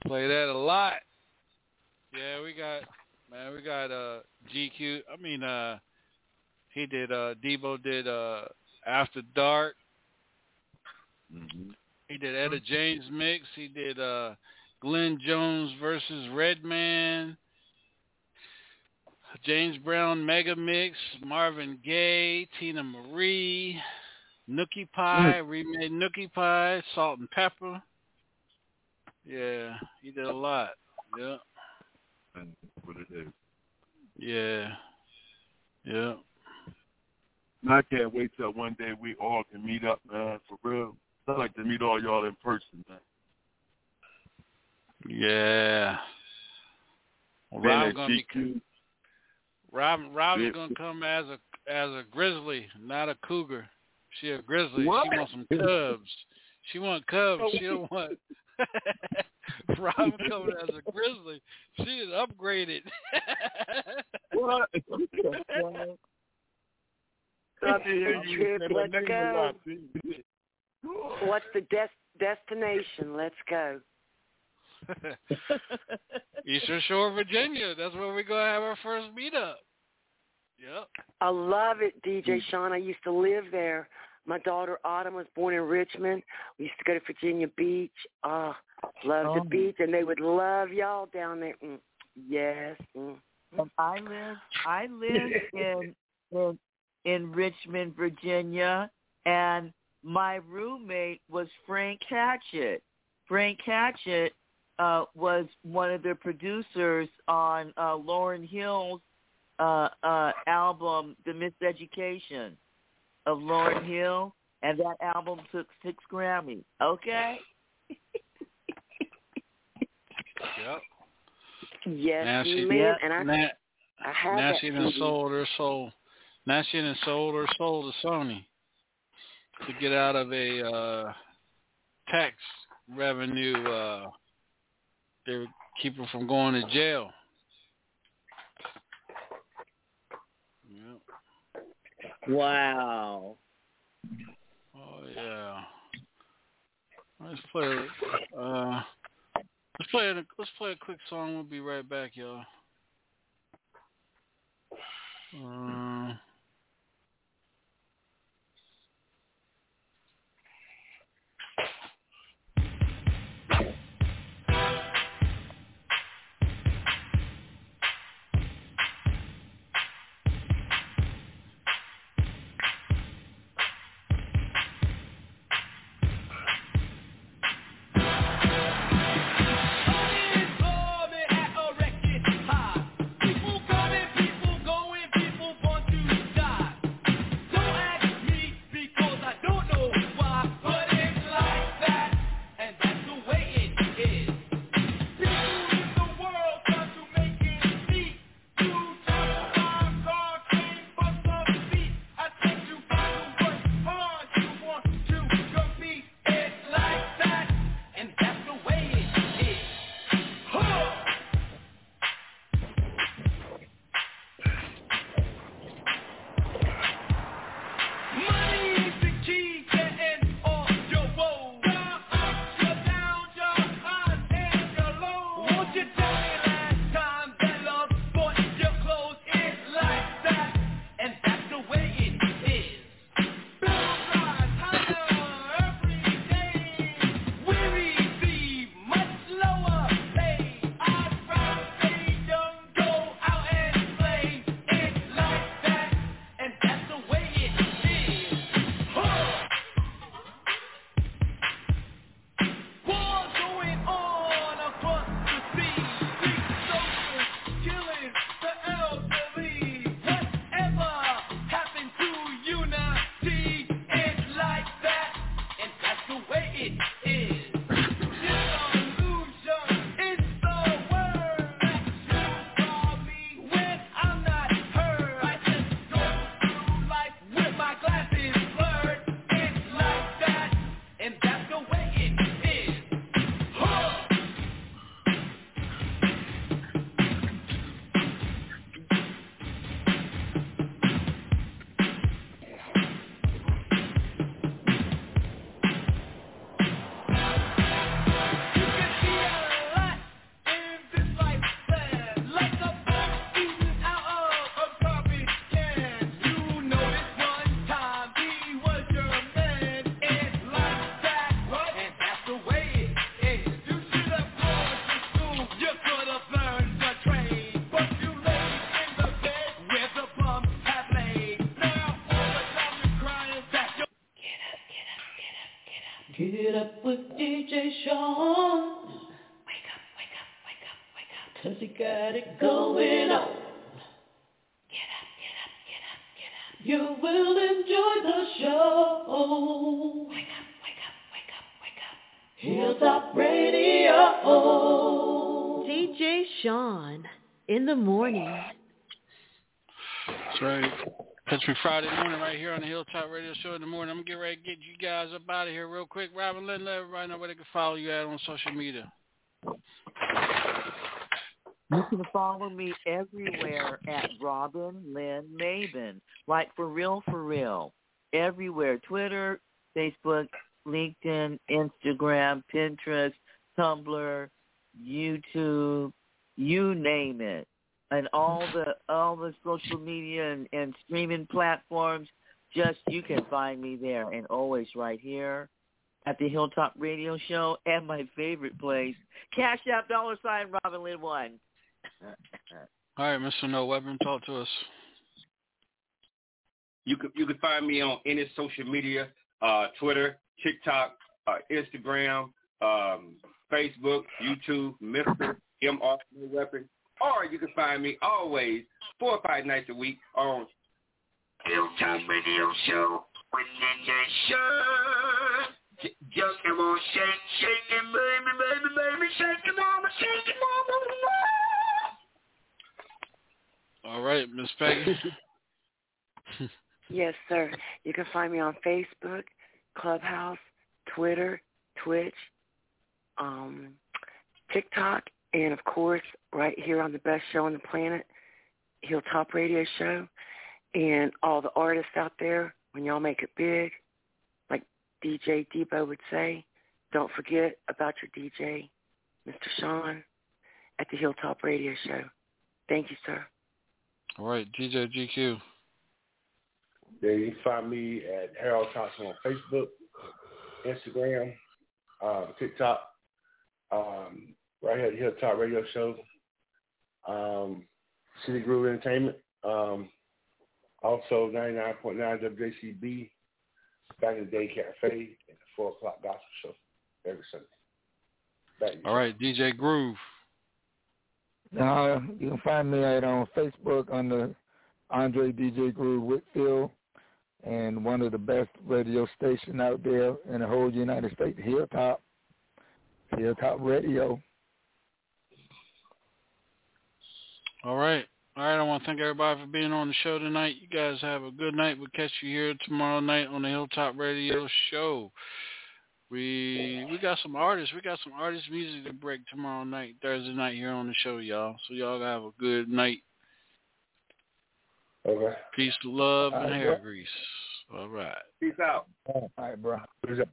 Play that a lot. Yeah, we got man, we got uh GQ. I mean uh he did uh Debo did uh After Dark. He did Etta James mix. He did uh Glenn Jones versus Redman. James Brown mega mix, Marvin Gaye, Teena Marie, Nookie Pie, remade Nookie Pie, Salt-N-Pepa. Yeah, he did a lot. Yeah, what it is. yeah, yeah. And I can't wait till one day we all can meet up, man, for real. I'd like to meet all y'all in person, man. Yeah. Well, Rob's gonna be Rob Rob's Yeah. gonna come as a as a grizzly, not a cougar. She a grizzly. What? She wants some cubs. She want cubs. Oh. She don't want *laughs* Rob coming as a grizzly. She is upgraded. *laughs* what? Up the trip, let's go. What's the des- destination? Let's go. *laughs* Eastern Shore, Virginia. That's where we're gonna have our first meetup. Yep. I love it, DJ mm. Sean. I used to live there. My daughter Autumn was born in Richmond. We used to go to Virginia Beach. Ah, love Oh. the beach, and they would love y'all down there. Mm. Yes. Mm. I live I live *laughs* in in in Richmond, Virginia, and my roommate was Frank Hatchett. Frank Hatchett uh, was one of the producers on uh, Lauryn Hill's uh, uh, album, The Miseducation of Lauryn Hill, and that album took six Grammys. Okay. Yep. Yes, Now she, man. And I, now, I have now that she done CD. sold her soul. Now she done sold her soul to Sony to get out of a uh, tax revenue. Uh, they would keep her from going to jail. Yep. Wow. Oh yeah. Let's play. Uh, let's play. A, let's play a quick song. We'll be right back, y'all. Uh, DJ Sean. Wake up, wake up, wake up, wake up. Cause he got it going on. Get up, get up, get up, get up. You will enjoy the show. Wake up, wake up, wake up, wake up. Hilltop Radio. DJ Sean in the morning. That's right. Me Friday morning right here on the Hilltop Radio Show in the morning. I'm gonna get ready to get you guys up out of here real quick. Robin, let, let everybody know where they can follow you at on social media. You can follow me everywhere at Robin Lynn Maven. Like for real, for real. Everywhere. Twitter, Facebook, LinkedIn, Instagram, Pinterest, Tumblr, YouTube, you name it. And all the all the social media and, and streaming platforms, just you can find me there and always right here at the Hilltop Radio Show and my favorite place, Cash App dollar sign Robin Lynn one. *laughs* All right, Mr. No Weapon, talk to us. You can you can find me on any social media, uh, Twitter, TikTok, uh, Instagram, um, Facebook, YouTube, Mr. MR No Weapon. Or you can find me always four or five nights a week on Hilltop Radio Show with Ninja Sean. J- Just come on, shake, shake it, baby, baby, baby, shake it, mama, shake it, mama. All right, Miss Peggy. *laughs* Yes, sir. You can find me on Facebook, Clubhouse, Twitter, Twitch, um, TikTok, and of course, right here on the best show on the planet, Hilltop Radio Show. And all the artists out there, when y'all make it big, like DJ Debo would say, don't forget about your DJ, Mr. Sean, at the Hilltop Radio Show. Thank you, sir. All right, DJ GQ. Yeah, you can find me at Harold Thompson on Facebook, Instagram, uh, TikTok, um, right here at the Hilltop Radio Show, um, City Groove Entertainment, um, also 99.9 WJCB, Back in the Day Cafe, and the 4 o'clock gospel show every Sunday. Back All right, DJ Groove. Now you can find me at on Facebook under Andre DJ Groove Whitfield, and one of the best radio station out there in the whole United States, Hilltop, Hilltop Radio. All right. All right, I want to thank everybody for being on the show tonight. You guys have a good night. We'll catch you here tomorrow night on the Hilltop Radio Show. We we got some artists. We got some artist music to break tomorrow night, Thursday night here on the show, y'all. So y'all have a good night. Okay. Peace, love, and All right, hair bro. grease. All right. Peace out. All right, bro. Peace out.